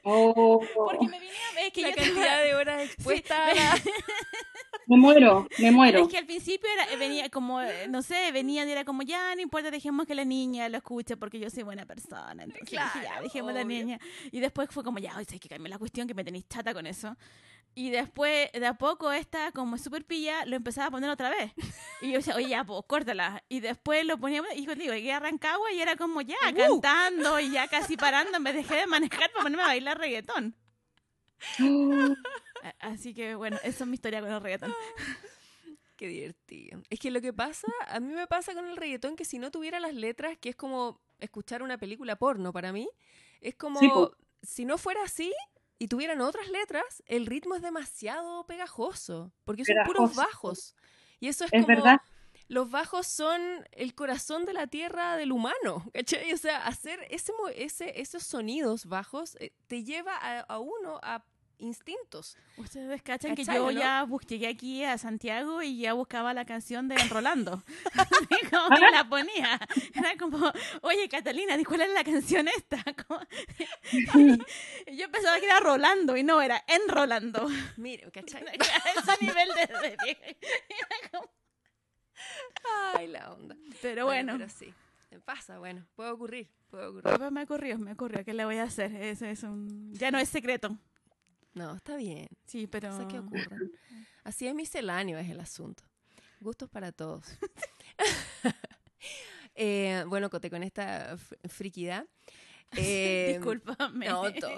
Oh, Porque me vine a ver que La yo cantidad de horas [LAUGHS] expuestas a la- [LAUGHS] Me muero, me muero. Es que al principio era, venía como, eh, no sé, venían y era como, ya, no importa, dejemos que la niña lo escuche porque yo soy buena persona. Entonces dije, ya, dejemos a la niña. Y después fue como, ya, hoy hay que cambiar la cuestión que me tenéis chata con eso. Y después, de a poco, esta, como súper pilla, lo empezaba a poner otra vez. Y yo decía, oye, ya, pues, córtala. Y después lo poníamos, y contigo, y arrancaba y era como ya, uh. cantando y ya casi parando. Me dejé de manejar para ponerme a bailar reggaetón. Así que, bueno, esa es mi historia con el reggaetón. [LAUGHS] Qué divertido. Es que lo que pasa, a mí me pasa con el reggaetón que si no tuviera las letras, que es como escuchar una película porno para mí, es como, si no fuera así, y tuvieran otras letras, el ritmo es demasiado pegajoso, porque son puros bajos. Y eso es, como... Verdad. Los bajos son el corazón de la tierra del humano, [LAUGHS] ¿cachai? O sea, hacer ese, ese, esos sonidos bajos eh, te lleva a, a uno a instintos. Ustedes cachan que yo ya llegué aquí a Santiago y ya buscaba la canción de Rolando. [LAUGHS] [LAUGHS] y la ponía. Era como, oye Catalina, ¿cuál es la canción esta? [LAUGHS] yo pensaba que era Rolando y no, era Enrolando. Mire, ¿cachai? Ese nivel de... Ay, la onda. Pero bueno. pero sí. Pasa, bueno, puede ocurrir, puede ocurrir. Me ocurrió, me ocurrió. ¿Qué le voy a hacer? Ese es un... Ya no es secreto. No, está bien. Sí, pero... Sé que ocurre. [LAUGHS] Así es misceláneo es el asunto. Gustos para todos. [LAUGHS] eh, bueno, Cote, con esta friquidad. [LAUGHS] Eh, Discúlpame. No, todo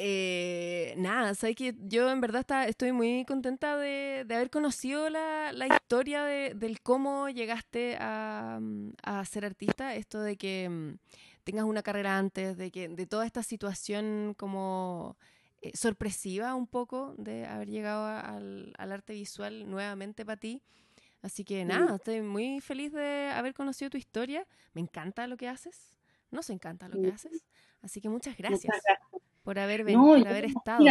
eh, nada, sabes que yo en verdad está, estoy muy contenta de, de haber conocido la, la historia de, del cómo llegaste a, a, ser artista, esto de que mm, tengas una carrera antes, de que de toda esta situación como eh, sorpresiva un poco de haber llegado al, arte visual nuevamente para ti. Así que nada, estoy muy feliz de haber conocido tu historia. Me encanta lo que haces. Nos encanta lo que haces. Así que muchas gracias, por haber venido, por haber estado.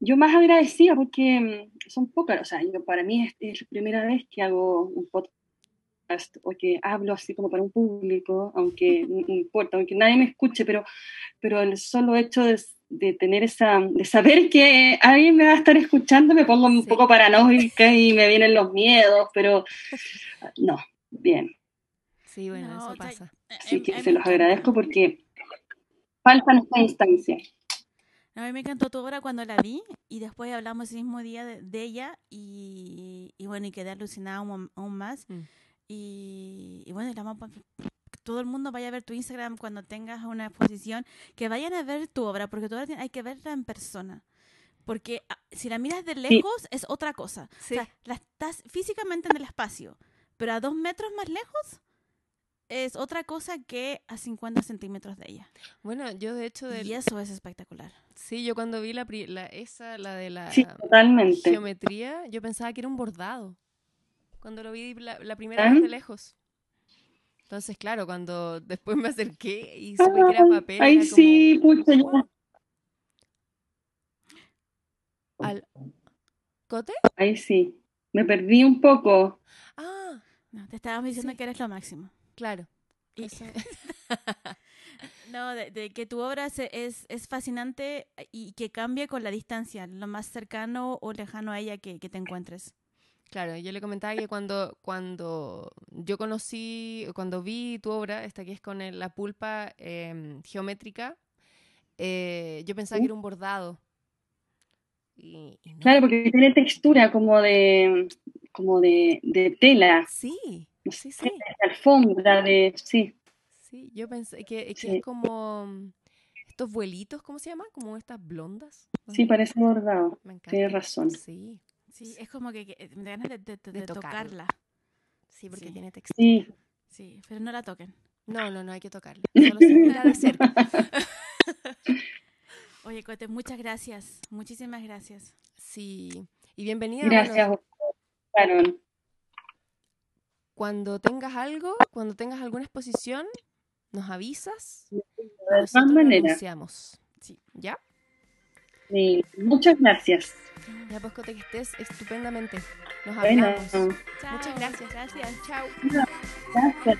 yo más agradecida porque mm, son pocas, o sea, para mí es, la primera vez que hago un podcast o que hablo así como para un público, aunque no importa, aunque nadie me escuche, pero, pero el solo hecho de de tener esa, de saber que alguien me va a estar escuchando, me pongo un poco paranoica y me vienen los miedos, pero no, bien. Sí, bueno, eso pasa. Así que se los agradezco porque faltan esta instancia. A mí me encantó tu obra cuando la vi y después hablamos ese mismo día de, ella y, y, bueno, y quedé alucinada aún, más. Mm. Y, y, bueno, la todo el mundo vaya a ver tu Instagram cuando tengas una exposición, que vayan a ver tu obra, porque todavía hay que verla en persona. Porque ah, si la miras de lejos es otra cosa. O sea, la estás físicamente en el espacio, pero a dos metros más lejos es otra cosa que a 50 centímetros de ella. Bueno, yo de hecho... Y eso es espectacular. Sí, yo cuando vi la, la esa, la de la geometría, yo pensaba que era un bordado. Cuando lo vi la, primera vez de lejos. Entonces, claro, cuando después me acerqué y supe que era papel. Ay, sí, pucha, ¿Al cote? Ay, sí. Me perdí un poco. Ah. No, te estábamos diciendo que eres lo máximo. Claro. [LAUGHS] [LAUGHS] no, de, que tu obra es, es fascinante y que cambie con la distancia, lo más cercano o lejano a ella que te encuentres. Claro, yo le comentaba que cuando, cuando yo conocí, cuando vi tu obra, esta que es con la pulpa em, geométrica, eh, yo pensaba que era un bordado. Claro, porque tiene textura como de, como de, tela. Sí, sí, sí. De alfombra, de, sí. Sí, yo pensé que, es como estos vuelitos, ¿cómo se llama? Como estas blondas. Sí, parece bordado. Tienes razón. Sí. Sí, es como que, que me ganas de, de, tocarla. Sí, porque tiene textura. Sí. sí, pero no la toquen. No, no, no hay que tocarla. [LAUGHS] Solo se de cerca. [LAUGHS] Oye, Cote, muchas gracias. Muchísimas gracias. Sí. Y bienvenida. Gracias, bueno, Cuando tengas algo, cuando tengas alguna exposición, nos avisas. De todas maneras. Sí, ¿ya? Sí, muchas gracias. Ya pues, que estés estupendamente. Nos hablamos. Muchas gracias. Gracias. Chao. Gracias.